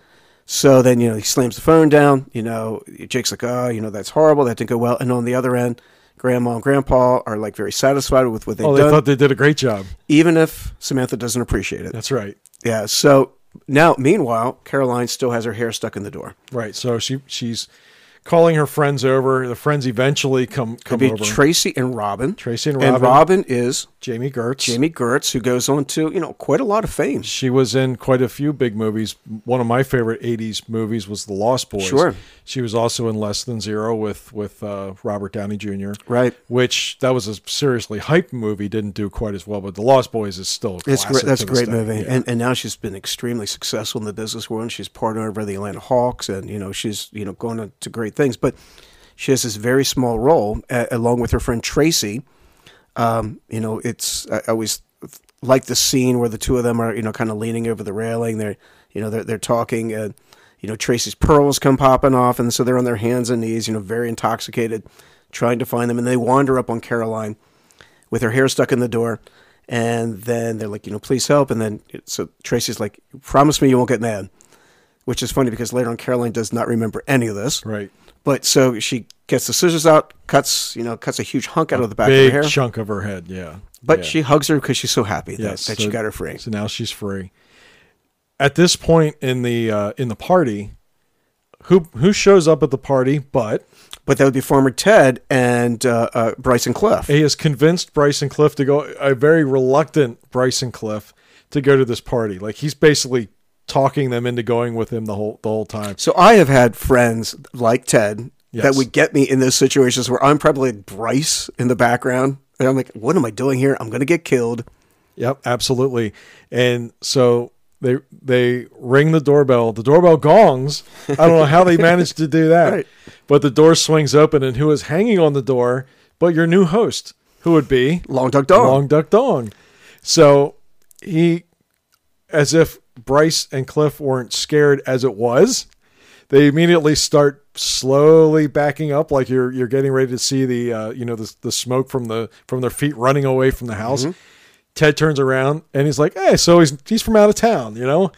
So then, you know, he slams the phone down. You know, Jake's like, oh, you know, that's horrible. That didn't go well. And on the other end, Grandma and Grandpa are like very satisfied with what they've Oh, they done thought they did a great job. even if Samantha doesn't appreciate it. That's right. Yeah. So now, meanwhile, Caroline still has her hair stuck in the door. Right. So she she's calling her friends over. The friends eventually come come It'd be over. Tracy and Robin. Tracy and Robin. And Robin. Is Jami Gertz. Jami Gertz, who goes on to you know quite a lot of fame. She was in quite a few big movies. One of my favorite '80s movies was The Lost Boys. Sure. She was also in Less Than Zero with with uh, Robert Downey Jr. Right. Which that was a seriously hyped movie. Didn't do quite as well, but The Lost Boys is still a It's great. That's a great movie, Yeah. and and now she's been extremely successful in the business world. She's partnered over the Atlanta Hawks, and you know she's you know going on to great things. But she has this very small role uh, along with her friend Tracy. Um, you know, it's I always like the scene where the two of them are you know kind of leaning over the railing. They're you know they're they're talking. Uh, you know, Tracy's pearls come popping off, and so they're on their hands and knees, you know, very intoxicated, trying to find them, and they wander up on Caroline with her hair stuck in the door. And then they're like, you know, please help. And then so Tracy's like, promise me you won't get mad, which is funny because later on Caroline does not remember any of this. Right. But so she gets the scissors out, cuts, you know, cuts a huge hunk out of the back of her hair. chunk of her head. Yeah. But Yeah. she hugs her because she's so happy that, Yes, that so- she got her free. So now she's free. At this point in the uh, in the party, who who shows up at the party? But But that would be Farmer Ted and uh, uh, Bryson Cliff. he has convinced Bryson Cliff to go. A very reluctant Bryson Cliff to go to this party. Like he's basically talking them into going with him the whole the whole time. So I have had friends like Ted that would get me in those situations where I'm probably like Bryce in the background. And I'm like, what am I doing here? I'm going to get killed. Yep, absolutely. And so they they ring the doorbell. The doorbell gongs. I don't know how they managed to do that. Right. But the door swings open and who is hanging on the door but your new host, who would be Long Duck Dog. Long Duck Dong. So he as if Bryce and Cliff weren't scared as it was, they immediately start slowly backing up like you're you're getting ready to see the uh, you know the the smoke from the from their feet running away from the house. Ted turns around and he's like, "Hey, so he's he's from out of town, you know."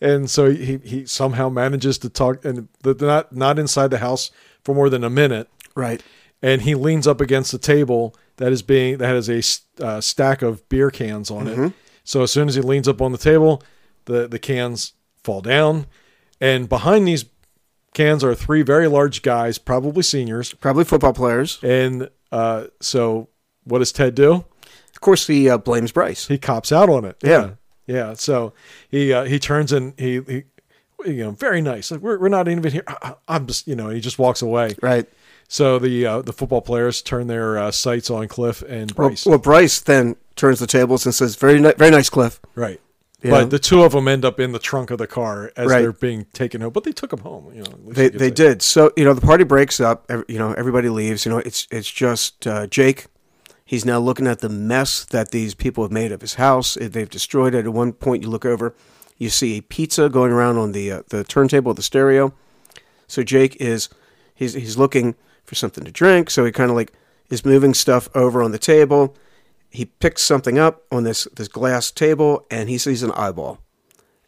And so he he somehow manages to talk and they're not not inside the house for more than a minute right. and he leans up against the table that is being that has a uh, stack of beer cans on it. So as soon as he leans up on the table, the the cans fall down, and behind these cans are three very large guys, probably seniors. Probably football players. And uh, so, what does Ted do? Of course, he uh, blames Bryce. He cops out on it. Yeah. yeah. So he uh, he turns and he, he you know very nice. Like we're we're not even here. I, I'm just you know. He just walks away. Right. So the uh, the football players turn their uh, sights on Cliff and Well, Bryce. well, Bryce then turns the tables and says, "Very, ni- very nice, Cliff." right. Yeah. But the two of them end up in the trunk of the car as Right. they're being taken home. But they took them home. You know, They they did. So you know, the party breaks up. ev- You know, everybody leaves. You know, it's it's just uh, Jake. He's now looking at the mess that these people have made of his house. They've destroyed it. At one point, you look over, you see a pizza going around on the uh, the turntable of the stereo. So Jake is he's he's looking for something to drink. So he kind of like is moving stuff over on the table. He picks something up on this this glass table, and he sees an eyeball.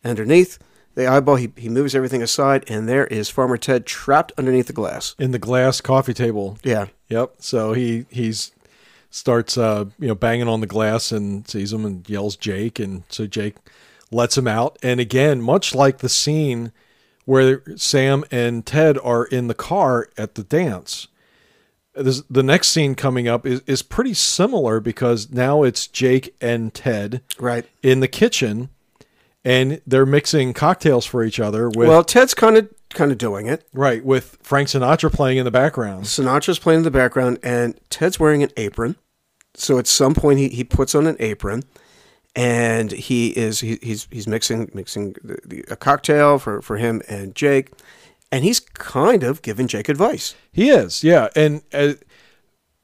Underneath the eyeball, he, he moves everything aside, and there is Farmer Ted trapped underneath the glass. in the glass coffee table. Yeah. Yep. So he he's starts uh you know banging on the glass and sees him and yells Jake and so Jake lets him out and again much like the scene where Sam and Ted are in the car at the dance this, the next scene coming up is, is pretty similar because now it's Jake and Ted Right. in the kitchen and they're mixing cocktails for each other with Well, Ted's kind of kind of doing it. right with Frank Sinatra playing in the background Sinatra's playing in the background, and Ted's wearing an apron. So at some point, he, he puts on an apron, and he is he, he's he's mixing mixing the, the, a cocktail for, for him and Jake, and he's kind of giving Jake advice. He is, yeah. And uh,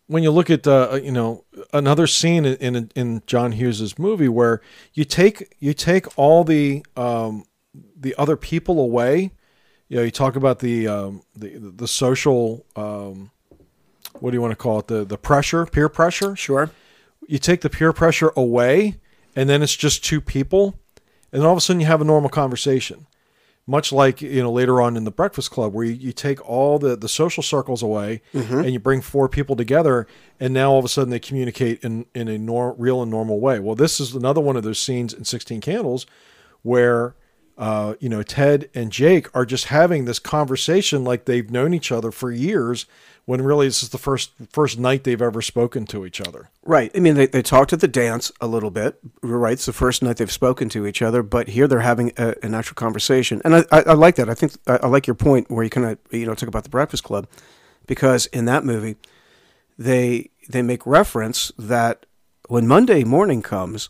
when you look at uh, you know another scene in, in in John Hughes's movie where you take you take all the um, the other people away, you know, you talk about the um, the the social um, what do you want to call it the the pressure peer pressure. Sure. You take the peer pressure away, and then it's just two people, and then all of a sudden you have a normal conversation much like you know later on in the breakfast club where you, you take all the, the social circles away mm-hmm. and you bring four people together and now all of a sudden they communicate in, in a nor- real and normal way. Well this is another one of those scenes in 16 candles where uh, you know ted and jake are just having this conversation like they've known each other for years when really this is the first first night they've ever spoken to each other Right. I mean, they, they talked at the dance a little bit. Right. It's the first night they've spoken to each other, but here they're having a, an actual conversation. And I, I, I like that. I think I, I like your point where you kind of, you know, talk about the Breakfast Club because in that movie, they they make reference that when Monday morning comes,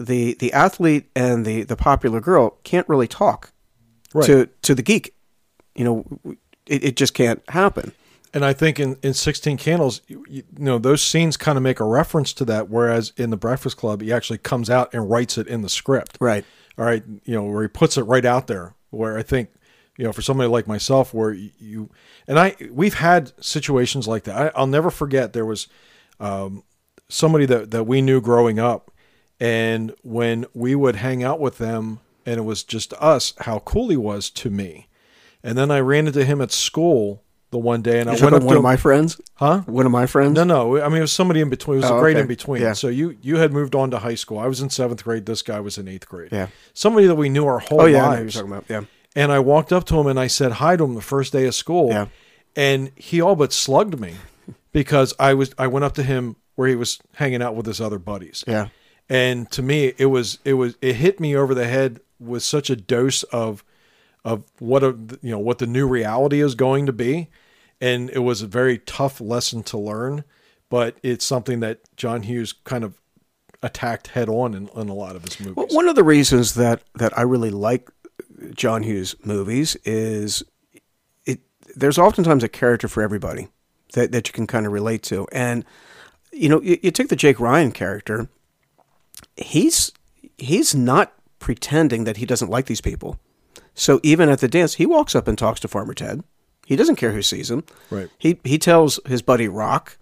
the the athlete and the, the popular girl can't really talk Right. to, to the geek. You know, it, it just can't happen. And I think in, in 16 Candles, you, you know, those scenes kind of make a reference to that. Whereas in The Breakfast Club, he actually comes out and writes it in the script. Right. All right. You know, where he puts it right out there. Where I think, you know, for somebody like myself, where you, and I, we've had situations like that. I, I'll never forget there was um, somebody that that we knew growing up, and when we would hang out with them, and it was just us, how cool he was to me. And then I ran into him at school the one day, and I You're went up one to of my friends. huh? One of my friends. No, no. I mean, it was somebody in between. It was Oh, a grade okay. in between. Yeah. So you you had moved on to high school. I was in seventh grade. This guy was in eighth grade. Yeah. Somebody that we knew our whole Oh yeah, I know who you're lives. talking about. Yeah. And I walked up to him and I said hi to him the first day of school. Yeah. And he all but slugged me because I was I went up to him where he was hanging out with his other buddies. Yeah. And to me it was it was it hit me over the head with such a dose of of what a you know what the new reality is going to be. And it was a very tough lesson to learn, but it's something that John Hughes kind of attacked head on in, in a lot of his movies. Well, one of the reasons that that I really like John Hughes movies is it. There's oftentimes a character for everybody that that you can kind of relate to, and you know, you, you take the Jake Ryan character. He's he's not pretending that he doesn't like these people. So even at the dance, he walks up and talks to Farmer Ted. He doesn't care who sees him. Right. He he tells his buddy Rock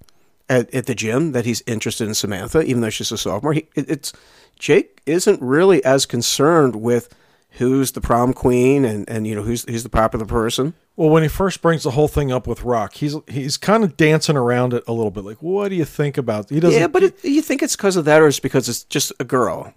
at, at the gym that he's interested in Samantha, even though she's a sophomore. He, it, it's Jake isn't really as concerned with who's the prom queen and, and you know who's who's the popular person. Well, when he first brings the whole thing up with Rock, he's he's kind of dancing around it a little bit. Like, what do you think about? He doesn't. Yeah, but it, you think it's because of that, or it's because it's just a girl?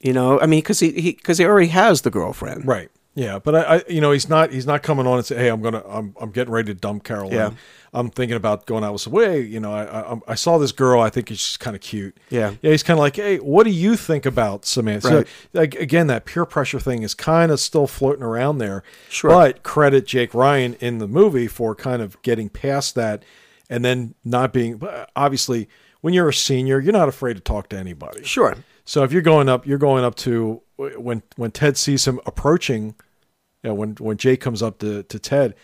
You know, I mean, because he because he, already has the girlfriend. right. Yeah, but I, I, you know, he's not he's not coming on and say, "Hey, I'm gonna, I'm, I'm getting ready to dump Caroline. Yeah. I'm thinking about going out with some way. You know, I, I, I saw this girl. I think she's kind of cute. Yeah. yeah. He's kind of like, "Hey, what do you think about Samantha?" Right. So, like, again, that peer pressure thing is kind of still floating around there. Sure. But credit Jake Ryan in the movie for kind of getting past that, and then not being. but uh, Obviously, when you're a senior, you're not afraid to talk to anybody. Sure. So if you're going up, you're going up to uh, when when Ted sees him approaching. You know, when when Jake comes up to, to Ted,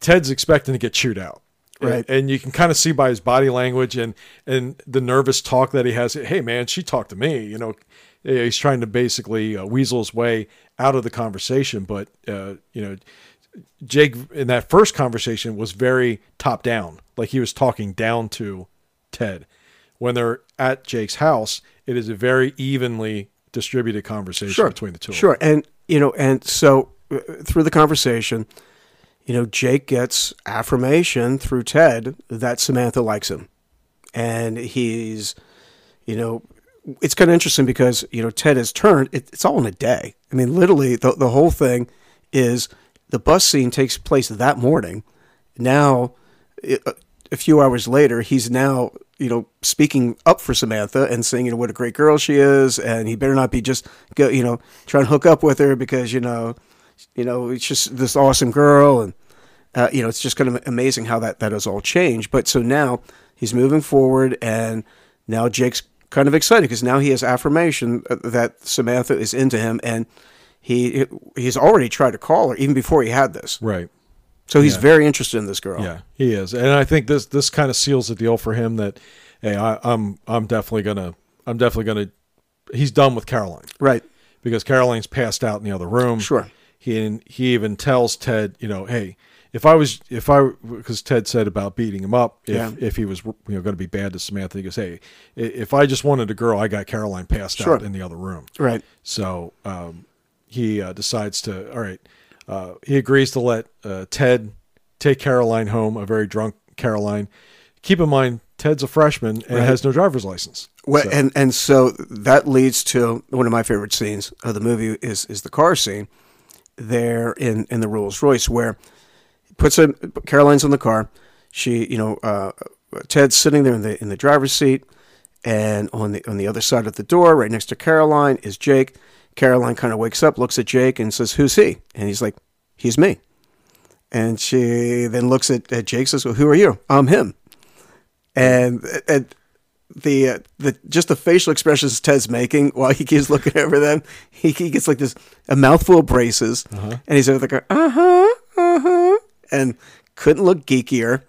Ted's expecting to get chewed out. And- Right. And, you can kind of see by his body language and and the nervous talk that he has. Hey man, she talked to me. You know, he's trying to basically uh, weasel his way out of the conversation. But uh, you know, Jake in that first conversation was very top down, like he was talking down to Ted. When they're at Jake's house, it is a very evenly distributed conversation between the two. of them. Sure, and you know, and so uh, through the conversation, you know, Jake gets affirmation through Ted that Samantha likes him, and he's, you know, it's kind of interesting because you know Ted has turned. It, it's all in a day. I mean, literally, the the whole thing is the bus scene takes place that morning. Now, uh, a few hours later, he's now you know speaking up for Samantha and saying you know what a great girl she is, and he better not be just go you know trying to hook up with her because you know you know it's just this awesome girl and uh, you know it's just kind of amazing how that that has all changed. But so now he's moving forward, and now Jake's kind of excited because now he has affirmation uh, that Samantha is into him, and he he's already tried to call her even before he had this. Right. So he's Yeah. very interested in this girl. Yeah, he is, and I think this this kind of seals the deal for him that, hey, I, I'm I'm definitely gonna I'm definitely gonna. He's done with Caroline Right. because Caroline's passed out in the other room. Sure. He he even tells Ted, you know, hey, if I was if I because Ted said about beating him up if Yeah. if he was you know going to be bad to Samantha, he goes, hey, if I just wanted a girl, I got Caroline passed Sure. out in the other room. Right. So um, he uh, decides to, all right, uh, he agrees to let uh, Ted take Caroline home, a very drunk Caroline. Keep in mind, Ted's a freshman and Right. has no driver's license. Well, So- and and so that leads to one of my favorite scenes of the movie is is the car scene there in in the Rolls Royce where he puts a Caroline's in the car. She, you know, uh, Ted's sitting there in the in the driver's seat, and on the on the other side of the door, right next to Caroline, is Jake. Caroline kind of wakes up, looks at Jake, and says, "Who's he?" And he's like, "He's me." And she then looks at, at Jake, says, "Well, who are you?" I'm him. And and the uh, the just the facial expressions Ted's making while he keeps looking over them, he, he gets like this a mouthful of braces, and he's over like, uh huh, uh huh, and couldn't look geekier.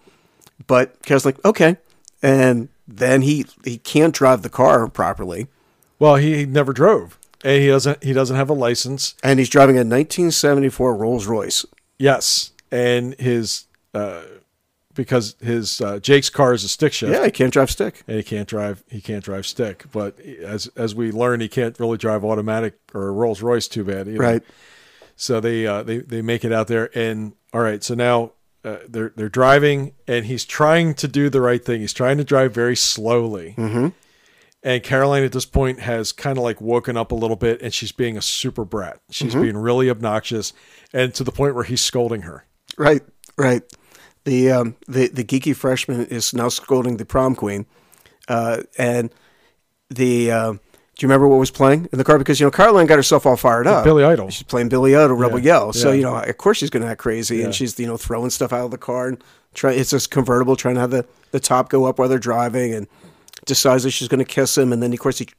But Carol's like, okay, and then he he can't drive the car properly, well, he, never drove, and he doesn't he doesn't have a license. and he's driving a 1974 Rolls Royce. Yes, and his uh, because his uh, Jake's car is a stick shift. Yeah, he can't drive stick. and he can't drive he can't drive stick. But as as we learn, he can't really drive automatic or Rolls Royce too bad either. Right. So they uh, they they make it out there, and all right. So now uh, they're they're driving, and he's trying to do the right thing. He's trying to drive very slowly. Mm-hmm. And Caroline at this point has kind of like woken up a little bit, and she's being a super brat. She's Mm-hmm. being really obnoxious, and to the point where he's scolding her. Right, right. The um, the the geeky freshman is now scolding the prom queen, uh, and the uh, do you remember what was playing in the car? Because you know Caroline got herself all fired up. Billy Idol. She's playing Billy Idol, Rebel Yeah, Yell. So yeah. you know, of course she's going to act crazy, Yeah. and she's you know throwing stuff out of the car and try. It's this convertible, trying to have the the top go up while they're driving, and decides that she's going to kiss him, and then of course he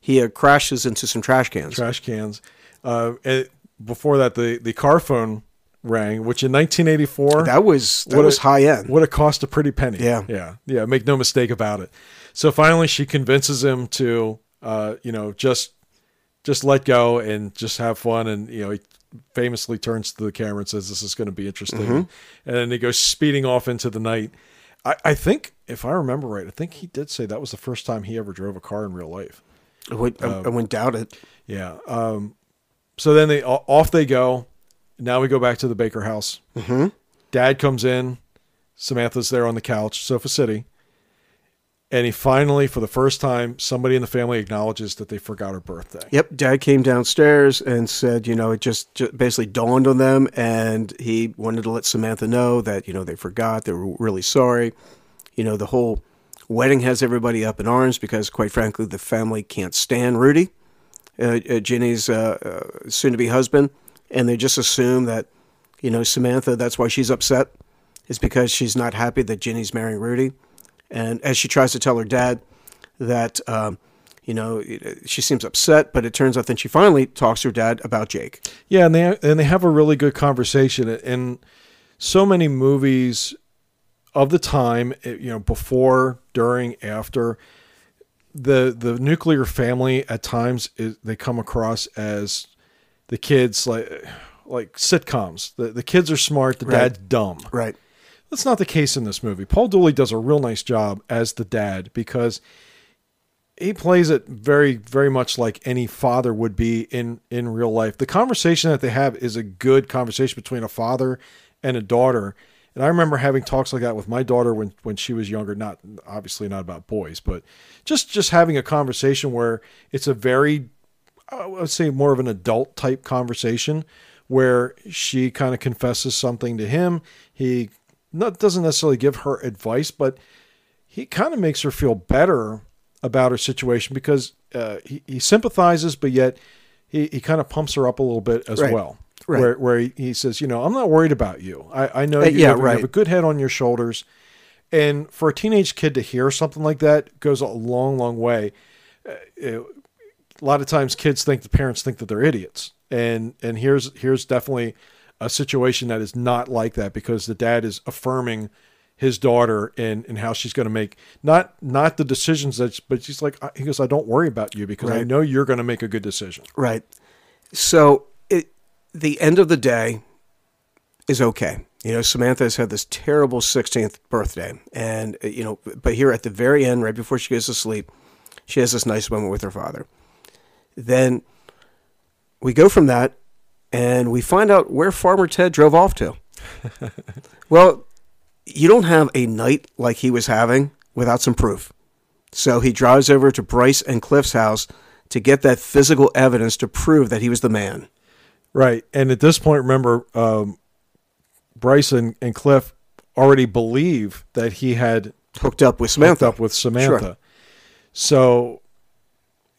he uh, crashes into some trash cans. trash cans. Uh, and before that, the the car phone rang, which in 1984 That was that What was a- high end. would have cost a pretty penny. Yeah. yeah, yeah. Make no mistake about it. So finally, she convinces him to, uh, you know, just just let go and just have fun. And you know, he famously turns to the camera and says, "This is going to be interesting." Mm-hmm. And then he goes speeding off into the night. I, I think, if I remember right, I think he did say that was the first time he ever drove a car in real life. I wouldn't, I- I wouldn't doubt it. Yeah. Um, so then they off they go. Now we go back to the Baker house. Mhm. Dad comes in. Samantha's there on the couch, Sofa City. And he finally, for the first time, somebody in the family acknowledges that they forgot her birthday. Yep, Dad came downstairs and said, you know, it just, just basically dawned on them, and he wanted to let Samantha know that you know they forgot, they were really sorry. You know, the whole wedding has everybody up in arms because, quite frankly, the family can't stand Rudy, uh, uh, Ginny's uh, uh, soon-to-be husband, and they just assume that, you know, Samantha. That's why she's upset, is because she's not happy that Ginny's marrying Rudy, and as she tries to tell her dad that. Um, you know, she seems upset, but it turns out then she finally talks to her dad about Jake. Yeah, and they and they have a really good conversation. And so many movies of the time, eh, you know, before, during, after, the the nuclear family at times is, they come across as the kids like like sitcoms. The the kids are smart, the Right. dad's dumb. Right. That's not the case in this movie. Paul Dooley does a real nice job as the dad because he plays it very, very much like any father would be in in real life. The conversation that they have is a good conversation between a father and a daughter. And I remember having talks like that with my daughter when when she was younger. Not obviously not about boys, but just just having a conversation where it's a very I would say more of an adult type conversation where she kind of confesses something to him. He not doesn't necessarily give her advice, but he kind of makes her feel better about her situation because uh, he, he sympathizes, but yet he, he kind of pumps her up a little bit as Right. well. Right. Where, where he, he says, you know, I'm not worried about you. I, I know Uh, you, yeah, have, you have a good head on your shoulders. And for a teenage kid to hear something like that goes a long, long way. Uh, it- a lot of times kids think the parents think that they're idiots. And and here's here's definitely a situation that is not like that because the dad is affirming his daughter and and how she's going to make not not the decisions that but she's like he goes I don't worry about you because I know you're going to make a good decision. Right. So it, the end of the day is okay. You know, Samantha has had this terrible 16th birthday. And, uh, you know, but here at the very end, right before she goes to sleep, she has this nice moment with her father. Then we go from that and we find out where Farmer Ted drove off to. well, you don't have a night like he was having without some proof. So he drives over to Bryce and Cliff's house to get that physical evidence to prove that he was the man. Right. And at this point remember um Bryson and Cliff already believe that he had Hooked up with hooked Samantha. up with Samantha. So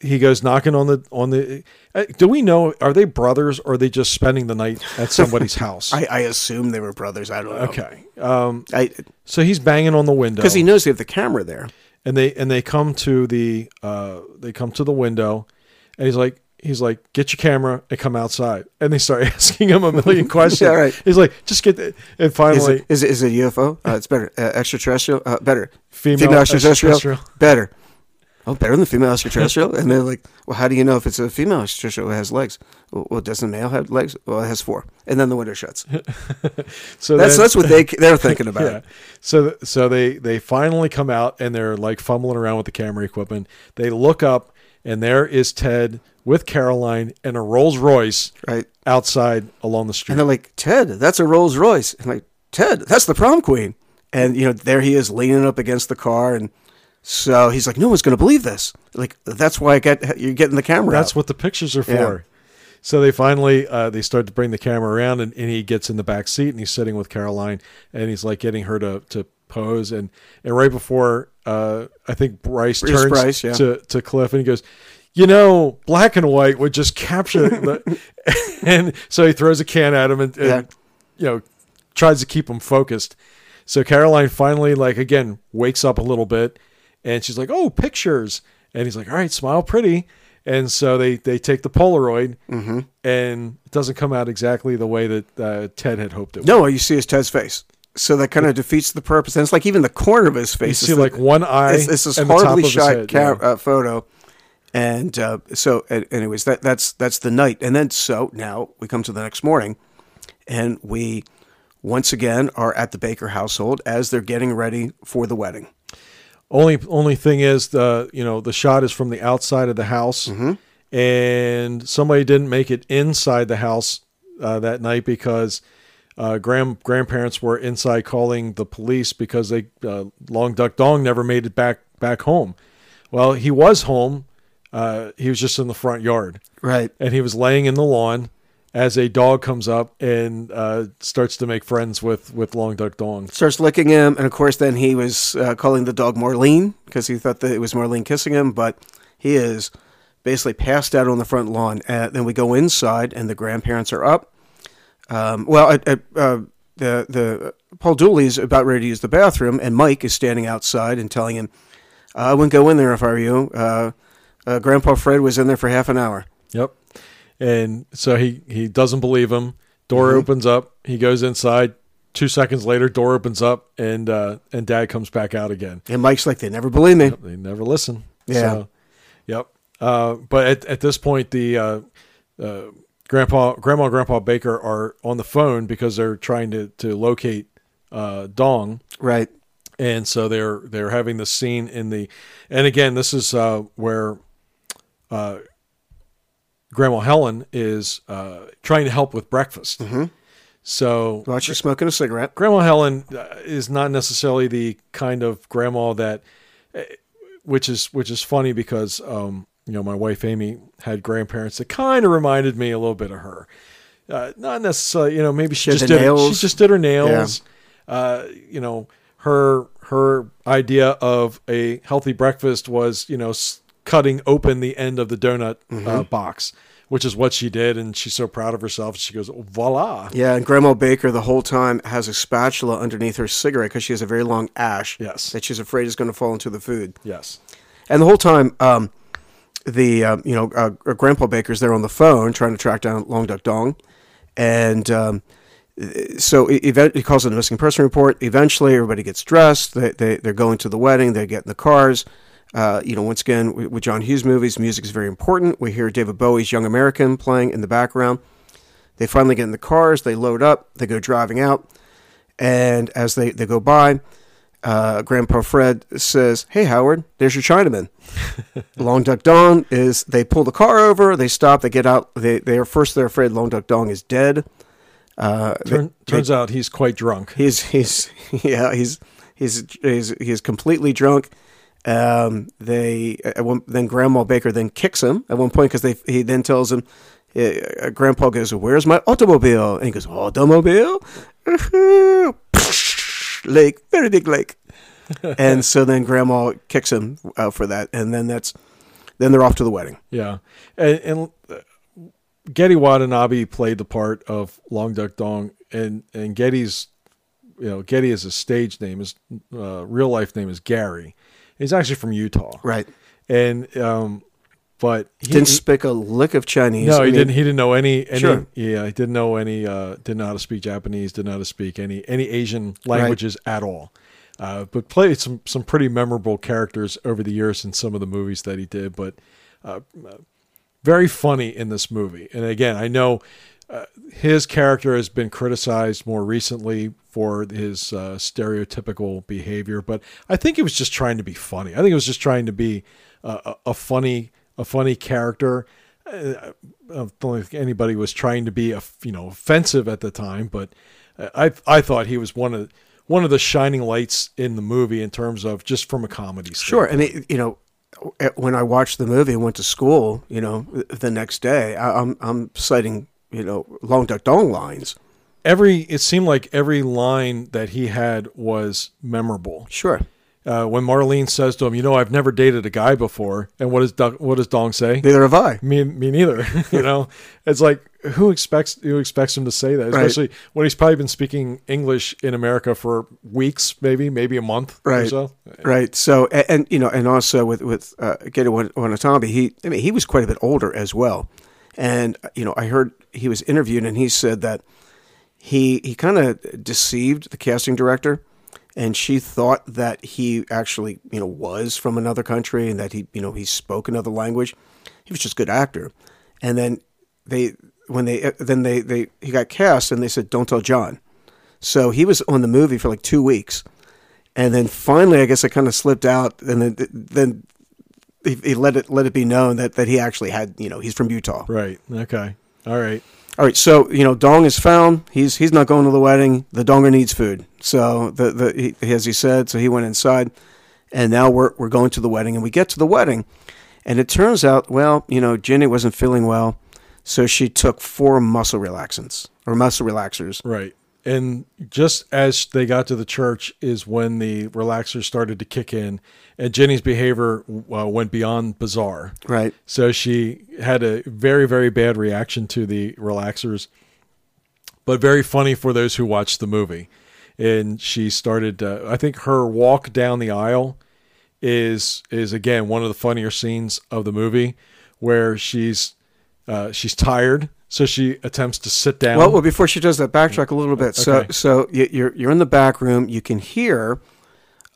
he goes knocking on the on the. uh, Do we know? Are they brothers or are they just spending the night at somebody's house? I, I assume they were brothers. I don't know. okay. Um, I so he's banging on the window because he knows they have the camera there. and they and they come to the uh, they come to the window, and he's like he's like get your camera and come outside, and they start asking him a million questions. Yeah, right. He's like just get the, and Is finally it, is it, is it UFO? Uh, it's better. Uh, extraterrestrial? Uh, better. female, Female extraterrestrial? extraterrestrial. Better. Oh, better than the female extraterrestrial. and they're like, well, how do you know if it's a female extraterrestrial? It has legs. Well, well, doesn't male have legs? Well, it has four. And then the window shuts. So That's then- that's what they they're thinking about. yeah. So so they they finally come out and they're like fumbling around with the camera equipment. They look up and there is Ted with Caroline and a Rolls Royce Right. outside along the street. And they're like, Ted, that's a Rolls Royce. And like, Ted, that's the prom queen. And you know, there he is leaning up against the car, and so he's like, no one's going to believe this. Like, that's why I get you're getting the camera. That's out. what the pictures are for. Yeah. So they finally uh, they start to bring the camera around, and, and he gets in the back seat, and he's sitting with Caroline, and he's like getting her to to pose, and and right before uh, I think Bryce Bruce turns Bryce, yeah. to to Cliff, and he goes. You know, black and white would just capture the, and so he throws a can at him and, and Yeah. you know tries to keep him focused. So Caroline finally, like again, wakes up a little bit, and she's like, "Oh, pictures!" And he's like, "All right, smile pretty." And so they they take the Polaroid, Mm-hmm. and it doesn't come out exactly the way that uh, Ted had hoped it. would. no, all you see is Ted's face. So that kind of defeats the purpose. And it's like even the corner of his face. You see is like the- one eye. it's, it's this and the top horribly shot head, yeah. uh, photo. And uh, so, anyways, that that's that's the night. And then so now we come to the next morning, and we once again are at the Baker household as they're getting ready for the wedding. Only only thing is the you know the shot is from the outside of the house, Mm-hmm. and somebody didn't make it inside the house uh, that night because uh, grand grandparents were inside calling the police because they uh, Long Duck Dong never made it back back home. Well, he was home. Uh, he was just in the front yard, Right. and he was laying in the lawn as a dog comes up and uh, starts to make friends with with Long Duck Dong. Starts licking him, and of course, then he was uh, calling the dog Marlene because he thought that it was Marlene kissing him, but he is basically passed out on the front lawn. Uh, then we go inside, and the grandparents are up. Um, well, uh, uh, the the Paul Dooley's about ready to use the bathroom, and Mike is standing outside and telling him, "I wouldn't go in there if I were you." Uh, uh, Grandpa Fred was in there for half an hour. Yep. And so he he doesn't believe him. Door Mm-hmm. opens up. He goes inside. Two seconds later, door opens up, and uh, and Dad comes back out again. And Mike's like, "They never believe me." They never listen. Yeah. So, yep. Uh, but at, at this point, the uh, uh, grandpa, grandma, and grandpa Baker are on the phone because they're trying to to locate uh, Dong, Right. and so they're they're having the scene in the, and again, this is uh, where uh, Grandma Helen is uh, trying to help with breakfast. Mm-hmm. So Well, she's smoking a cigarette. Grandma Helen uh, is not necessarily the kind of grandma that, eh, which is which is funny because um, you know my wife Amy had grandparents that kind of reminded me a little bit of her. Uh, not necessarily, you know, maybe she, had just did nails. she just did her nails. Uh, you know, her her idea of a healthy breakfast was you know s- cutting open the end of the donut Mm-hmm. uh, box, which is what she did, and she's so proud of herself. She goes, "Voila!" Yeah, and Grandma Baker the whole time has a spatula underneath her cigarette because she has a very long ash. Yes. that she's afraid is going to fall into the food. Yes. And the whole time, um, the uh, you know uh, Grandpa Baker's there on the phone trying to track down Long Duck Dong, and um, so he, event- he calls it a missing person report. Eventually, everybody gets dressed. They, they they're going to the wedding. They get in the cars. Uh, you know, once again with, John Hughes movies, music is very important. We hear David Bowie's "Young American" playing in the background. They finally get in the cars. They load up. They go driving out, and as they, they go by, uh, Grandpa Fred says, "Hey Howard, there's your Chinaman." Long Duck Dong is. They pull the car over. They stop. They get out. They they are first. They're afraid Long Duck Dong is dead. Uh, they- Turn, turns out he's quite drunk. he's he's yeah he's he's he's he's completely drunk. Um, they one, then Grandma Baker then kicks him at one point because they he then tells him. Uh, Grandpa goes, "Where's my automobile?" And he goes, "Automobile, lake, very big lake." and so then Grandma kicks him out for that, and then that's then they're off to the wedding. Yeah, and, and uh, Gedde Watanabe played the part of Long Duck Dong, and and Gedde's, you know, Gedde is a stage name. His uh, real life name is Gary. He's actually from Utah, Right. and um, but he, Didn't speak a lick of Chinese. no, I he mean, didn't. He didn't know any. any Sure. Yeah, he didn't know any. Uh, didn't know how to speak Japanese. Didn't know how to speak any any Asian languages at all. uh, but played some some pretty memorable characters over the years in some of the movies that he did. But uh, very funny in this movie. And again, I know uh, his character has been criticized more recently for his uh, stereotypical behavior, but I think he was just trying to be funny. I think he was just trying to be a, a funny a funny character. Uh, I don't think anybody was trying to be a, you know offensive at the time, but I I thought he was one of one of the shining lights in the movie in terms of just from a comedy. Sure, I mean you know when I watched the movie and went to school, you know, the next day, I, am I'm, I'm citing you know Long Duck Dong lines. Every it seemed like every line that he had was memorable. Sure. Uh, when Marlene says to him, "You know, I've never dated a guy before," and what does Do- what does Dong say? Neither have I. Me, me neither. you know, it's like who expects who expects him to say that, especially right. when he's probably been speaking English in America for weeks, maybe maybe a month right. or so. Right. So, and, and you know, and also with with uh, Gedde Watanabe, he I mean, he was quite a bit older as well, and you know, I heard he was interviewed and he said that he he kind of deceived the casting director and she thought that he actually you know was from another country and that he you know he spoke another language. He was just a good actor. And then they when they uh, then they they he got cast and they said don't tell john. So he was on the movie for like two weeks. And then finally i guess it kind of slipped out and then then he, he let it let it be known that that he actually had you know he's from utah. Right. Okay. All right all right, so you know, Dong is found. He's he's not going to the wedding. The Donger needs food. So the the he, as he said, so he went inside, and now we're we're going to the wedding, and we get to the wedding, and it turns out, well, you know, Ginny wasn't feeling well, so she took four muscle relaxants or muscle relaxers. Right. And just as they got to the church is when the relaxers started to kick in, and Jenny's behavior uh, went beyond bizarre. Right. So she had a very, very bad reaction to the relaxers, but very funny for those who watched the movie. And she started. Uh, I think her walk down the aisle is is again one of the funnier scenes of the movie, where she's uh, she's tired so she attempts to sit down. Well, well, before she does that, backtrack a little bit. So, okay. so you're you're in the back room. You can hear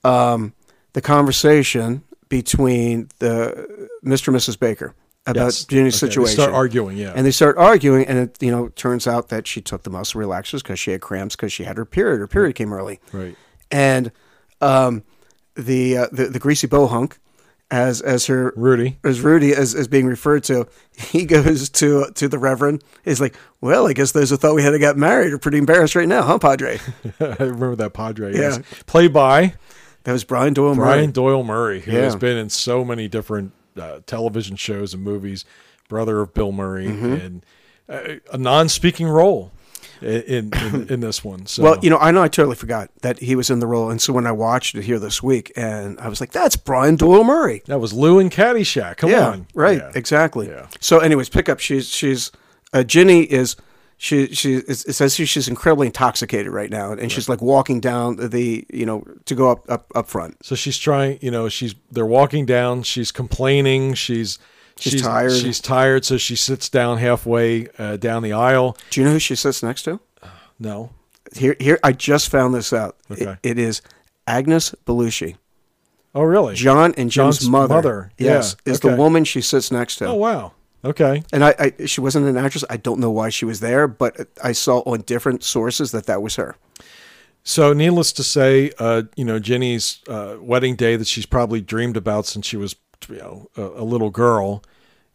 um, the conversation between the Mr. and Mrs. Baker about yes. Ginny's okay. situation. They start arguing, yeah, and they start arguing, and it you know turns out that she took the muscle relaxers because she had cramps because she had her period. Her period came early, right? And um, the, uh, the the greasy bohunk as as her Rudy as Rudy as, as being referred to, he goes to to the Reverend. He's like, "Well, I guess those who thought we had to get married are pretty embarrassed right now, huh, Padre?" I remember that Padre. Yeah, yes. played by that was Brian Doyle Brian Murray. Doyle Murray, who yeah. has been in so many different uh, television shows and movies. Brother of Bill Murray, mm-hmm. and uh, a non-speaking role in, in, in this one. So. Well, you know, I know I totally forgot that he was in the role, and so when I watched it here this week, and I was like, "That's Brian Doyle Murray." That was Lou in Caddyshack. Come yeah, on, right? Yeah. Exactly. Yeah. So, anyways, pick up. She's she's uh, Ginny is she she it says she's incredibly intoxicated right now, and right. she's like walking down the you know to go up up up front. So she's trying, you know, she's they're walking down. She's complaining. She's She's, she's, tired. She's tired, so she sits down halfway uh, down the aisle. Do you know who she sits next to? No. Here, here. I just found this out. Okay. it, it is Agnes Belushi. Oh, really? John and Jim's John's mother. mother. Yes, yeah. is okay. the woman she sits next to. Oh, wow. Okay. And I, I, she wasn't an actress. I don't know why she was there, but I saw on different sources that that was her. So, needless to say, uh, you know, Jenny's uh, wedding day that she's probably dreamed about since she was, you know, a, a little girl,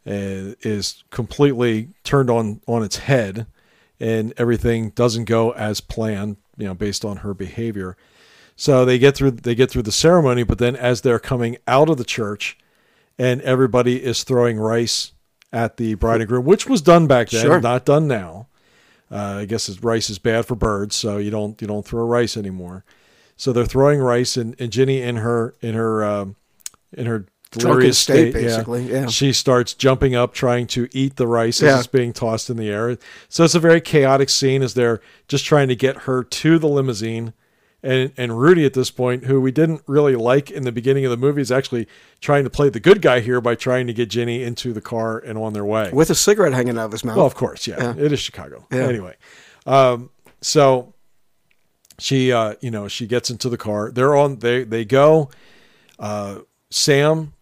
is completely turned on on its head and everything doesn't go as planned, you know, based on her behavior. So they get through they get through the ceremony, but then as they're coming out of the church, and everybody is throwing rice at the bride and groom, which was done back then, sure. not done now. Uh, I guess rice is bad for birds, so you don't you don't throw rice anymore. So they're throwing rice, and, and Ginny in her in her um, in her delirious state, state, basically. Yeah. yeah. She starts jumping up, trying to eat the rice yeah. as it's being tossed in the air. So it's a very chaotic scene as they're just trying to get her to the limousine. And and Rudy at this point, who we didn't really like in the beginning of the movie, is actually trying to play the good guy here by trying to get Ginny into the car and on their way with a cigarette hanging out of his mouth. Well, of course, yeah, yeah. it is Chicago. Anyway, um, so she uh you know she gets into the car they're on they they go uh sam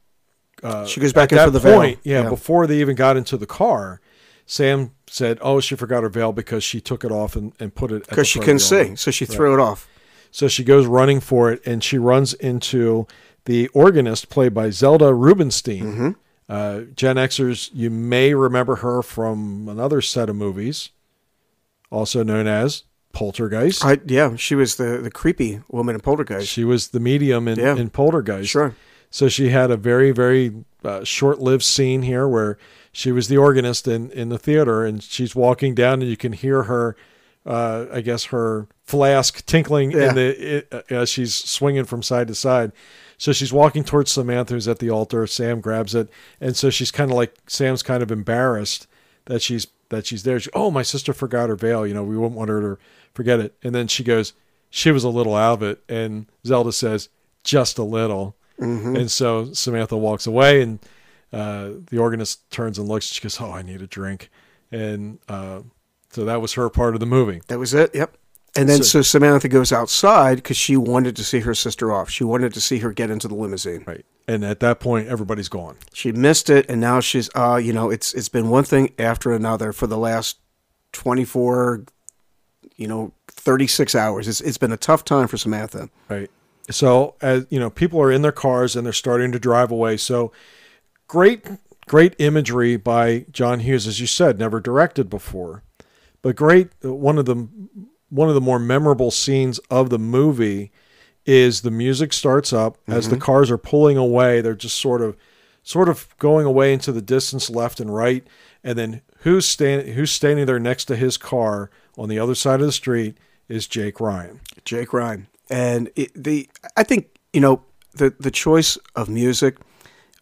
uh She goes back at in that for the veil. point yeah, Yeah. before they even got into the car sam said oh she forgot her veil because she took it off and, and put it Because she couldn't see, so she threw it off. so she goes running for it and she runs into the organist played by zelda rubinstein Mm-hmm. uh, gen xers you may remember her from another set of movies also known as poltergeist I, yeah, she was the, the creepy woman in Poltergeist. She was the medium in, Yeah. in Poltergeist. Sure. So she had a very, very uh, short lived scene here where she was the organist in, in the theater and she's walking down and you can hear her, uh, I guess, her flask tinkling Yeah. in the, it, uh, as she's swinging from side to side. So she's walking towards Samantha, who's at the altar. Sam grabs it. And so she's kind of like, Sam's kind of embarrassed that she's that she's there. She, oh, my sister forgot her veil. You know, we wouldn't want her to forget it. And then she goes, she was a little out of it. And Zelda says, just a little. And so Samantha walks away, and uh, the organist turns and looks. And she goes, "Oh, I need a drink," and uh, so that was her part of the movie. That was it. Yep. And then So- so, Samantha goes outside because she wanted to see her sister off. She wanted to see her get into the limousine. Right. And at that point, everybody's gone. She missed it, and now she's uh, you know, it's it's been one thing after another for the last twenty four, you know, thirty six hours. It's it's been a tough time for Samantha. Right. So as you know, people are in their cars and they're starting to drive away. So great, great imagery by John Hughes, as you said, never directed before, but great. One of the one of the more memorable scenes of the movie is the music starts up as the mm-hmm. cars are pulling away. They're just sort of, sort of going away into the distance, left and right, and then who's standing who's standing there next to his car on the other side of the street is Jake Ryan. Jake Ryan. And it, the I think you know the the choice of music,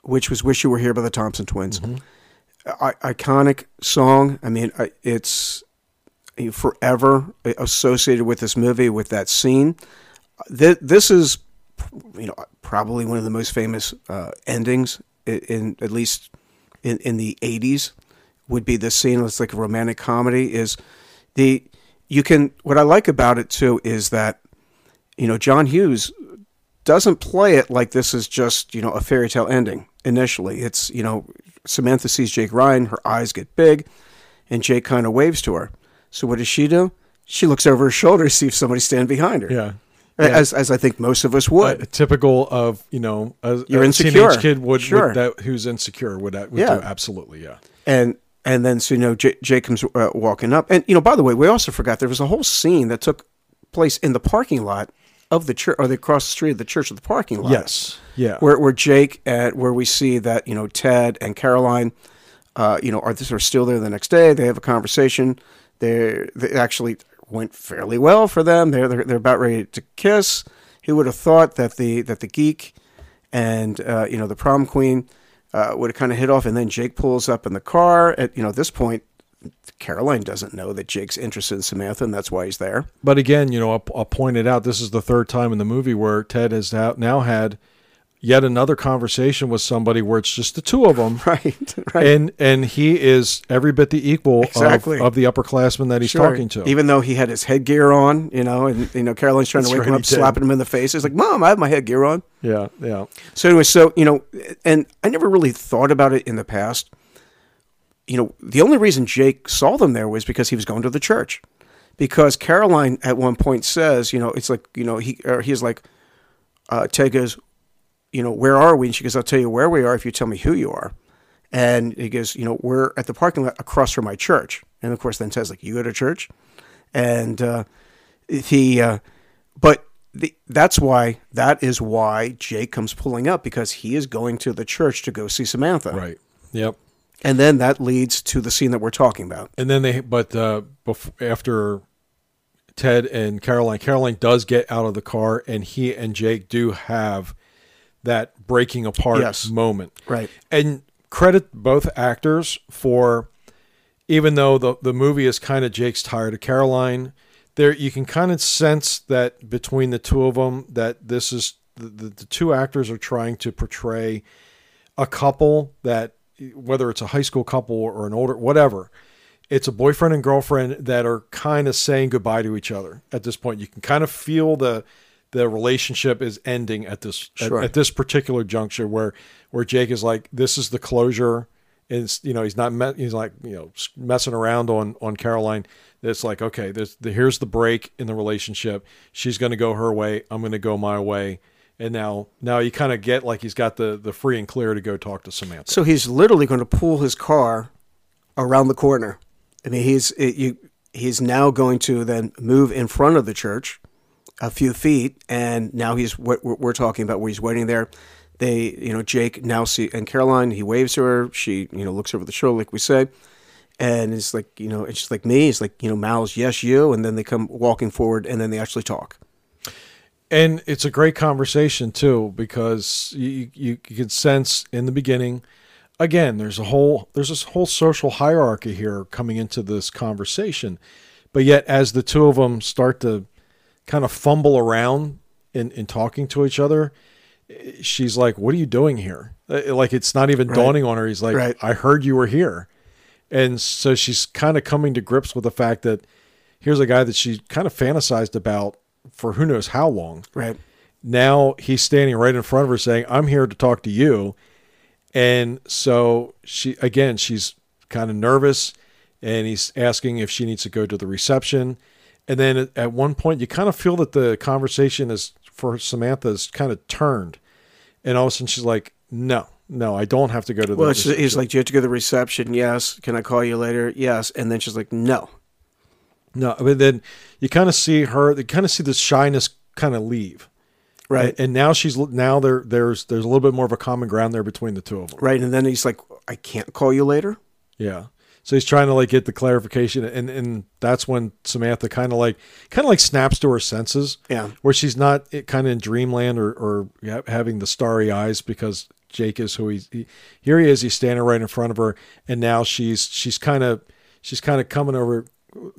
which was "Wish You Were Here" by the Thompson Twins, I, iconic song. I mean, I- it's forever associated with this movie with that scene. Th- This is, you know, probably one of the most famous uh, endings in, in at least in, in the '80s. Would be this scene. It's like a romantic comedy. Is the you can what I like about it too is that you know John Hughes doesn't play it like this is just you know a fairy tale ending initially it's you know Samantha sees Jake Ryan her eyes get big and Jake kind of waves to her so what does she do she looks over her shoulder to see if somebody's standing behind her Yeah. as, as I think most of us would uh, typical of you know a, You're a insecure. teenage kid would, Sure. would that who's insecure would, would Yeah. do absolutely yeah and and then so you know J- Jake comes uh, walking up and you know by the way we also forgot there was a whole scene that took place in the parking lot of the church or the across the street of the church of the parking lot yes yeah where where Jake at where we see that you know Ted and Caroline, uh, you know, are are still there the next day. They have a conversation. They they actually went fairly well for them. They're they're, they're about ready to kiss. Who would have thought that the that the geek and uh, you know the prom queen uh, would have kind of hit off, and then Jake pulls up in the car. At you know this point, Caroline doesn't know that Jake's interested in Samantha, and that's why he's there. but again you know I'll, I'll point it out this is the third time in the movie where Ted has now had yet another conversation with somebody where it's just the two of them Right, right. and and he is every bit the equal Exactly. of, of the upperclassman that he's Sure. talking to Even though he had his headgear on, you know, and you know Caroline's trying to wake right, him up, slapping him in the face. He's like, "Mom, I have my headgear on." yeah yeah So anyway, so you know, and I never really thought about it in the past. You know, the only reason Jake saw them there was because he was going to the church. Because Caroline at one point says, you know, it's like, you know, he or he's like, uh, Ted goes, you know, where are we? And she goes, I'll tell you where we are if you tell me who you are. And he goes, you know, we're at the parking lot across from my church. And of course, then Ted's like, you go to church? And uh, he, uh, but the, that's why, that is why Jake comes pulling up because he is going to the church to go see Samantha. right yep And then that leads to the scene that we're talking about. and then they but uh bef- after ted and caroline caroline does get out of the car and he and jake do have that breaking apart Yes. moment Right. and credit both actors for even though the the movie is kind of jake's tired of caroline there you can kind of sense that between the two of them that this is the, the, the two actors are trying to portray a couple that whether it's a high school couple or an older whatever it's a boyfriend and girlfriend that are kind of saying goodbye to each other at this point. You can kind of feel the the relationship is ending at this Sure. at, at this particular juncture where where Jake is like, this is the closure. Is you know he's not me- he's like you know messing around on on Caroline. It's like okay, there's the, here's the break in the relationship. She's going to go her way. I'm going to go my way. And now now you kind of get like he's got the the free and clear to go talk to Samantha. So he's literally going to pull his car around the corner. I mean, he's it, you, he's now going to then move in front of the church a few feet, and now he's what we're we're talking about where he's waiting there. They, you know, Jake now see and Caroline. He waves to her. She, you know, looks over the shoulder, like we say, and it's like, you know, it's just like me. It's like, you know, Mal's yes, you, and then they come walking forward, and then they actually talk. And it's a great conversation too because you, you you can sense in the beginning again there's a whole there's this whole social hierarchy here coming into this conversation but yet as the two of them start to kind of fumble around in, in talking to each other she's like what are you doing here Eh, like it's not even Right. dawning on her he's like Right. i heard you were here and so she's kind of coming to grips with the fact that here's a guy that she kind of fantasized about for who knows how long Right. now he's standing right in front of her saying i'm here to talk to you and so she again she's kind of nervous and he's asking if she needs to go to the reception and then at- one point you kind of feel that the conversation is for samantha is kind of turned and all of a sudden she's like no no i don't have to go to the Well, it's, he's like, do you have to go to the reception? Yes. Can I call you later? Yes. And then she's like, no. No but then you kind of see her you kind of see the shyness kind of leave Right. and, and now she's now there there's there's a little bit more of a common ground there between the two of them Right. And then he's like, I can't call you later. Yeah. So he's trying to like get the clarification, and and that's when Samantha kind of like kind of like snaps to her senses, Yeah. where she's not eh, kind of in dreamland or or having the starry eyes because Jake is who he's he, here. He is. He's standing right in front of her, and now she's she's kind of she's kind of coming over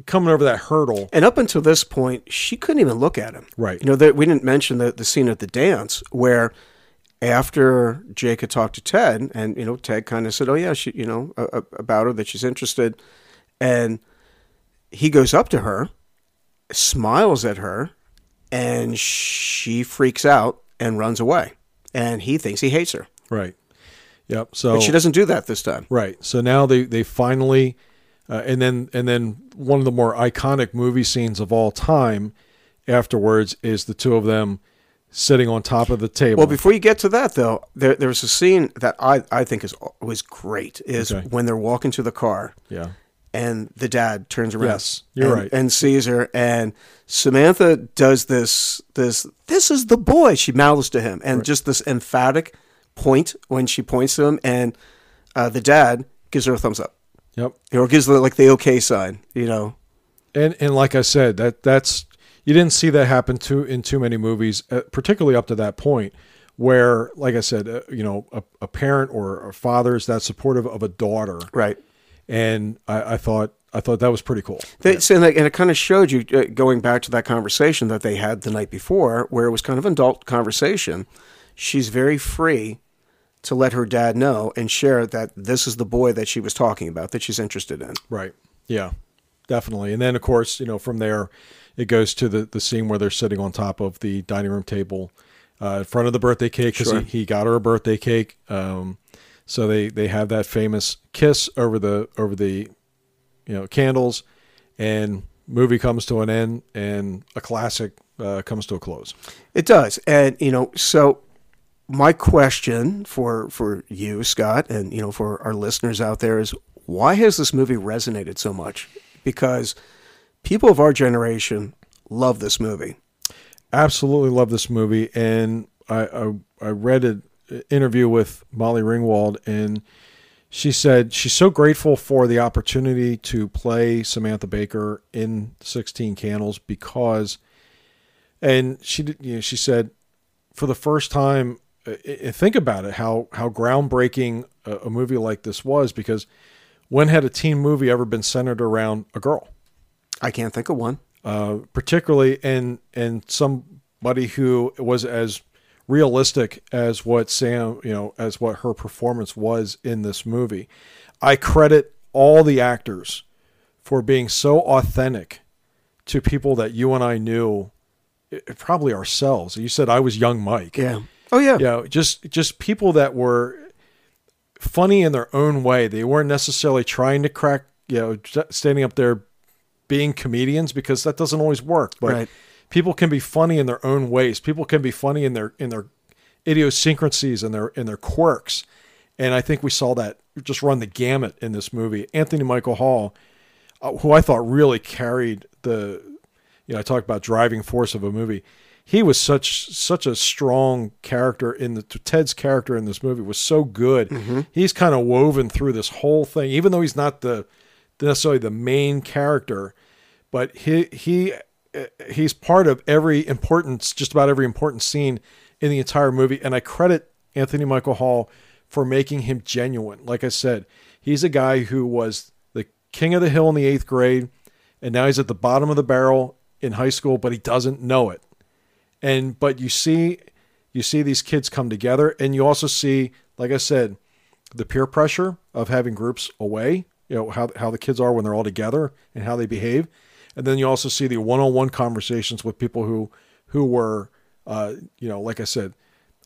coming over that hurdle. And up until this point, she couldn't even look at him. Right. You know, that we didn't mention the, the scene at the dance where after Jake had talked to Ted, and, you know, Ted kind of said, oh, yeah, she, you know, a- about her, that she's interested. And he goes up to her, smiles at her, and she freaks out and runs away. And he thinks he hates her. Right. Yep. So But she doesn't do that this time. Right. So now they they finally, uh, and then and then one of the more iconic movie scenes of all time, afterwards is the two of them sitting on top of the table. Well, before you get to that, though, there there's a scene that I, I think is was great. Is Okay. when they're walking to the car yeah. and the dad turns around. Yes, you're and, right. And sees her, and Samantha does this this this is the boy. She mouths to him, and just this emphatic point when she points to him, and uh, the dad gives her a thumbs up, Yep. or gives the, like the okay sign. You know, And and like I said, that that's you didn't see that happen too in too many movies, uh, particularly up to that point, where like I said, uh, you know, a, a parent or a father is that supportive of a daughter, right? and I, I thought I thought that was pretty cool. They, so, and, it, and it kind of showed you, uh, going back to that conversation that they had the night before, where it was kind of an adult conversation. She's very free to let her dad know and share that this is the boy that she was talking about that she's interested in. Right. Yeah, definitely. And then, of course, you know, from there, it goes to the, the scene where they're sitting on top of the dining room table uh, in front of the birthday cake because Sure. he, he got her a birthday cake. Um, so they, they have that famous kiss over the over the you know candles, and movie comes to an end, and a classic uh, comes to a close. It does, and you know, so my question for for you, Scott, and you know, for our listeners out there is, why has this movie resonated so much? Because people of our generation love this movie. absolutely love this movie, and I I, I read an interview with Molly Ringwald, and she said she's so grateful for the opportunity to play Samantha Baker in Sixteen Candles because, and she you know, she said for the first time, think about it how how groundbreaking a, movie like this was because when had a teen movie ever been centered around a girl? I can't think of one. uh, particularly in in somebody who was as realistic as what Sam, you know, as what her performance was in this movie. I credit all the actors for being so authentic to people that you and I knew, eh, probably ourselves. You said I was young Mike. Yeah. Oh yeah. You know, just just people that were funny in their own way. They weren't necessarily trying to crack, you know, standing up there being comedians because that doesn't always work. But Right. people can be funny in their own ways. People can be funny in their in their idiosyncrasies and their in their quirks. And I think we saw that just run the gamut in this movie. Anthony Michael Hall, uh, who I thought really carried the, you know, I talked about driving force of a movie. He was such such a strong character in the Ted's character in this movie was so good. He's kind of woven through this whole thing, even though he's not the necessarily the main character, but he he uh, he's part of every importance, just about every important scene in the entire movie. And I credit Anthony Michael Hall for making him genuine. Like I said, he's a guy who was the king of the hill in the eighth grade, and now he's at the bottom of the barrel in high school, but he doesn't know it. And but you see, you see these kids come together, and you also see, like I said, the peer pressure of having groups away. You know how how the kids are when they're all together and how they behave, and then you also see the one-on-one conversations with people who who were, uh, you know, like I said,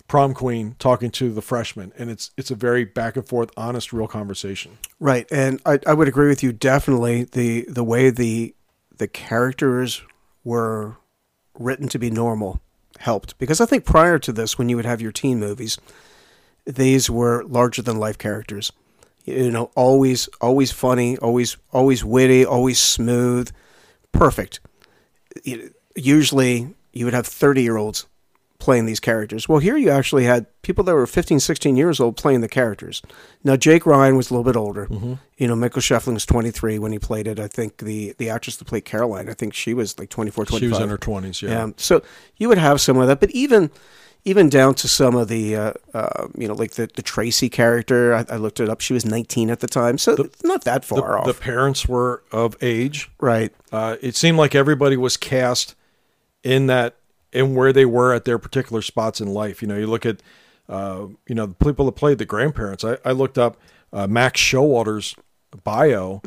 prom queen talking to the freshman, and it's it's a very back and forth, honest, real conversation. Right, and I, I would agree with you definitely. The the way the the characters were written to be normal helped because I think prior to this, when you would have your teen movies, these were larger than life characters. You know, always always funny, always always witty, always smooth, perfect. Usually, you would have thirty year olds playing these characters. Well, here you actually had people that were 15, 16 years old playing the characters. Now, Jake Ryan was a little bit older. Mm-hmm. You know, Michael Schoeffling was 23 when he played it. I think the, the actress that played Caroline, I think she was like 24, 25. She was in her twenties, yeah. Yeah. So you would have some of that, but even even down to some of the, uh, uh, you know, like the, the Tracy character, I, I looked it up. She was 19 at the time, so not that far the off. The parents were of age. right. Uh, it seemed like everybody was cast in that in where they were at their particular spots in life. You know, you look at uh, you know the people that played the grandparents. I, I looked up uh, Max Showalter's bio,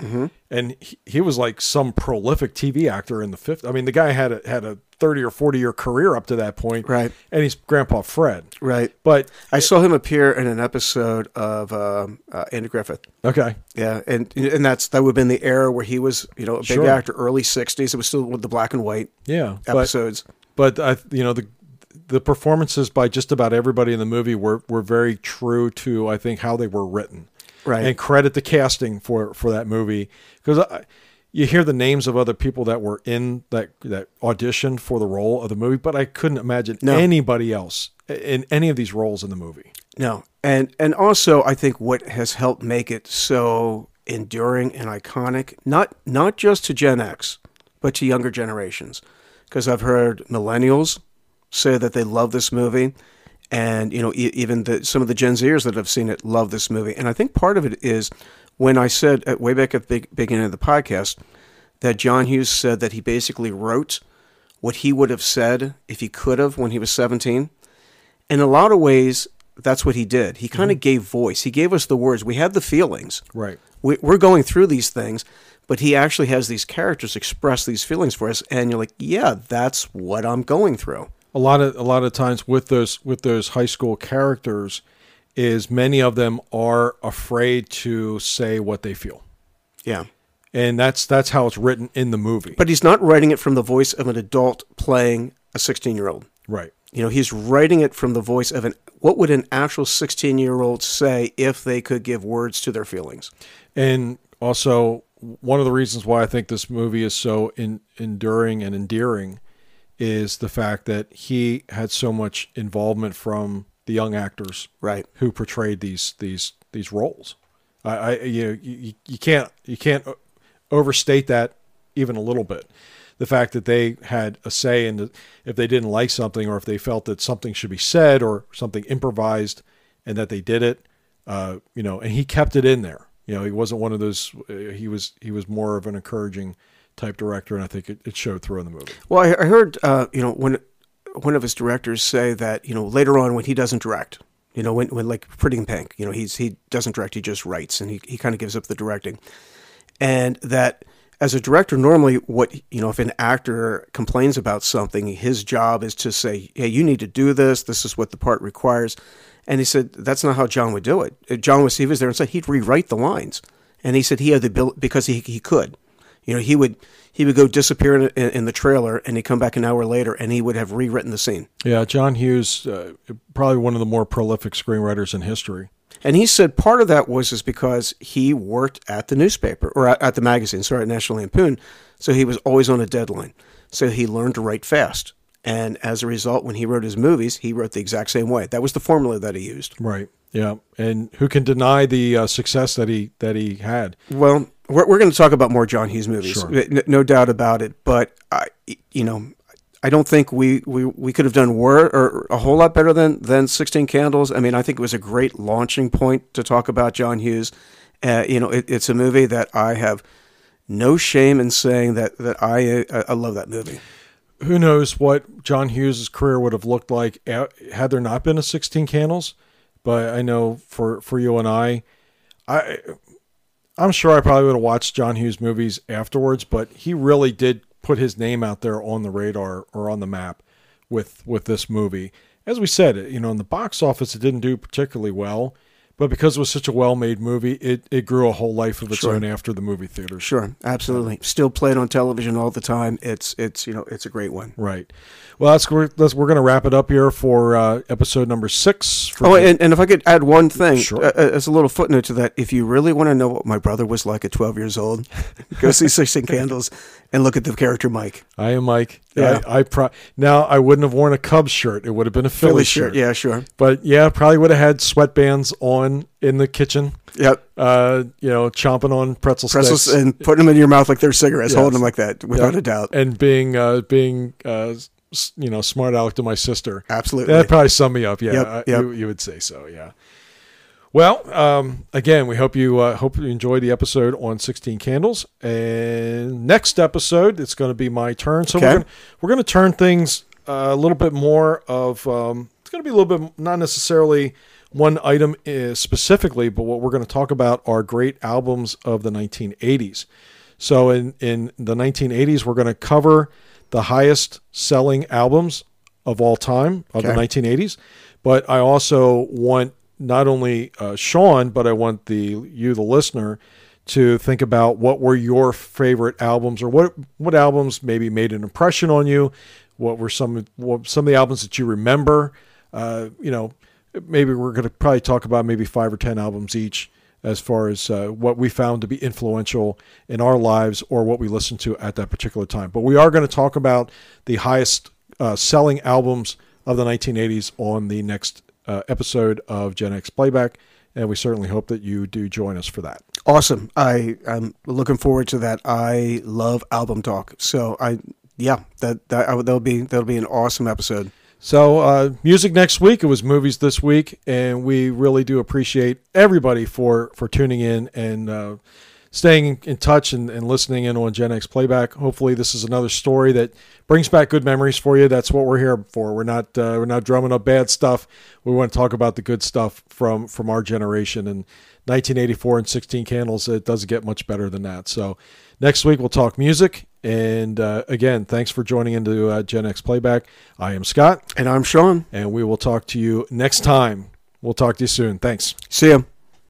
and he, he was like some prolific TV actor in the fifth. I mean, the guy had a, had a thirty or forty year career up to that point, Right. And he's Grandpa Fred, Right. but I saw him appear in an episode of um uh, Andy Griffith. okay, Yeah, and and that's that would have been the era where he was, you know, a big Sure. actor, early '60s. It was still with the black and white yeah, episodes. but I, you know the the performances by just about everybody in the movie were were very true to I think how they were written. Right. And credit the casting for for that movie because you hear the names of other people that were in that that auditioned for the role of the movie, but I couldn't imagine No. anybody else in any of these roles in the movie. No, and and also I think what has helped make it so enduring and iconic, not not just to Gen X, but to younger generations, because I've heard millennials say that they love this movie, and you know e- even the, some of the Gen Zers that have seen it love this movie, and I think part of it is when I said at, way back at the beginning of the podcast that John Hughes said that he basically wrote what he would have said if he could have when he was seventeen in a lot of ways, that's what he did. He kind of mm-hmm. gave voice. He gave us the words. We had the feelings. Right. We, we're going through these things, but he actually has these characters express these feelings for us, and you're like, yeah, that's what I'm going through. a lot of a lot of times with those with those high school characters is many of them are afraid to say what they feel. Yeah. And that's that's how it's written in the movie. But he's not writing it from the voice of an adult playing a 16 year old. right. You know, he's writing it from the voice of an what would an actual 16 year old say if they could give words to their feelings? And also, one of the reasons why I think this movie is so in, enduring and endearing is the fact that he had so much involvement from the young actors Right. who portrayed these these these roles. I, I you know you, you can't you can't overstate that even a little bit. The fact that they had a say in the, if they didn't like something or if they felt that something should be said or something improvised, and that they did it, uh, you know, and he kept it in there. You know, he wasn't one of those. Uh, he was he was more of an encouraging type director, and I think it, it showed through in the movie. Well, I, I heard, uh, you know, when one of his directors say that, you know, later on when he doesn't direct, you know, when, when like Pretty in Pink, you know, he's he doesn't direct, he just writes, and he, he kind of gives up the directing, and that as a director, normally what you know, if an actor complains about something, his job is to say, "Hey, you need to do this. This is what the part requires." And he said that's not how John would do it. If John was he was there and said he'd rewrite the lines, and he said he had the ability because he he could. You know, he would he would go disappear in, in, in the trailer, and he'd come back an hour later, and he would have rewritten the scene. Yeah, John Hughes, uh, probably one of the more prolific screenwriters in history. And he said part of that was is because he worked at the newspaper or at, at the magazine, sorry, at National Lampoon, so he was always on a deadline. So he learned to write fast. And as a result, when he wrote his movies, he wrote the exact same way. That was the formula that he used. Right. Yeah. And who can deny the uh, success that he that he had? Well, we're, we're going to talk about more John Hughes movies, Sure. No doubt about it. But I, you know, I don't think we, we, we could have done wor- or a whole lot better than than Sixteen Candles. I mean, I think it was a great launching point to talk about John Hughes. Uh, you know, it, it's a movie that I have no shame in saying that that I uh, I love that movie. Who knows what John Hughes' career would have looked like had there not been a 16 Candles? But I know for for you and I, I I'm sure I probably would have watched John Hughes movies afterwards, but he really did put his name out there on the radar or on the map with with this movie. As we said, you know, in the box office, it didn't do particularly well, but because it was such a well-made movie, it, it grew a whole life of its Sure. own after the movie theater. Sure, absolutely. Still played on television all the time. It's it's you know it's a great one. Right. Well, that's we're, that's, we're going to wrap it up here for uh, episode number six. For Oh, and, and if I could add one thing Sure. uh, as a little footnote to that, if you really want to know what my brother was like at 12 years old, go see Sixteen Candles and look at the character Mike. I am Mike. Yeah. I, I pro- now I wouldn't have worn a Cubs shirt. It would have been a Philly, Philly shirt. shirt. Yeah, sure. But yeah, probably would have had sweatbands on in the kitchen. Yep. Uh, you know, chomping on pretzel Pretzels sticks and putting them in your mouth like they're cigarettes, Yes. holding them like that, without Yeah. a doubt. and being uh, being uh, you know smart aleck to my sister. Absolutely. That probably sum me up. Yeah, Yep, yep. You, you would say so. Yeah. Well, um, again, we hope you uh, hope you enjoyed the episode on 16 candles. And next episode, it's going to be my turn. So we're Okay. gonna, we're going to turn things uh, a little bit more of. Um, it's going to be a little bit not necessarily one item uh, specifically, but what we're going to talk about are great albums of the 1980s. So in in the 1980s, we're going to cover the highest selling albums of all time of the 1980s. But I also want not only uh, Sean, but I want the you, the listener, to think about what were your favorite albums or what what albums maybe made an impression on you. What were some what, some of the albums that you remember? Uh, you know, maybe we're going to probably talk about maybe five or ten albums each as far as uh, what we found to be influential in our lives or what we listened to at that particular time. But we are going to talk about the highest uh, selling albums of the 1980s on the next uh, episode of Gen X Playback, and we certainly hope that you do join us for that. Awesome. I I'm looking forward to that. I love album talk. So I yeah that that I would- that'll be that'll be an awesome episode. So, uh, music next week. It was movies this week, and we really do appreciate everybody for for tuning in and uh, staying in touch and, and listening in on Gen X Playback. Hopefully, this is another story that brings back good memories for you. That's what we're here for. We're not uh, we're not drumming up bad stuff. We want to talk about the good stuff from from our generation. And 1984 and 16 Candles. It doesn't get much better than that. So, next week we'll talk music. And uh, again, thanks for joining into uh, Gen X Playback. I am Scott And I'm Sean. and we will talk to you next time. We'll talk to you soon. Thanks. See ya.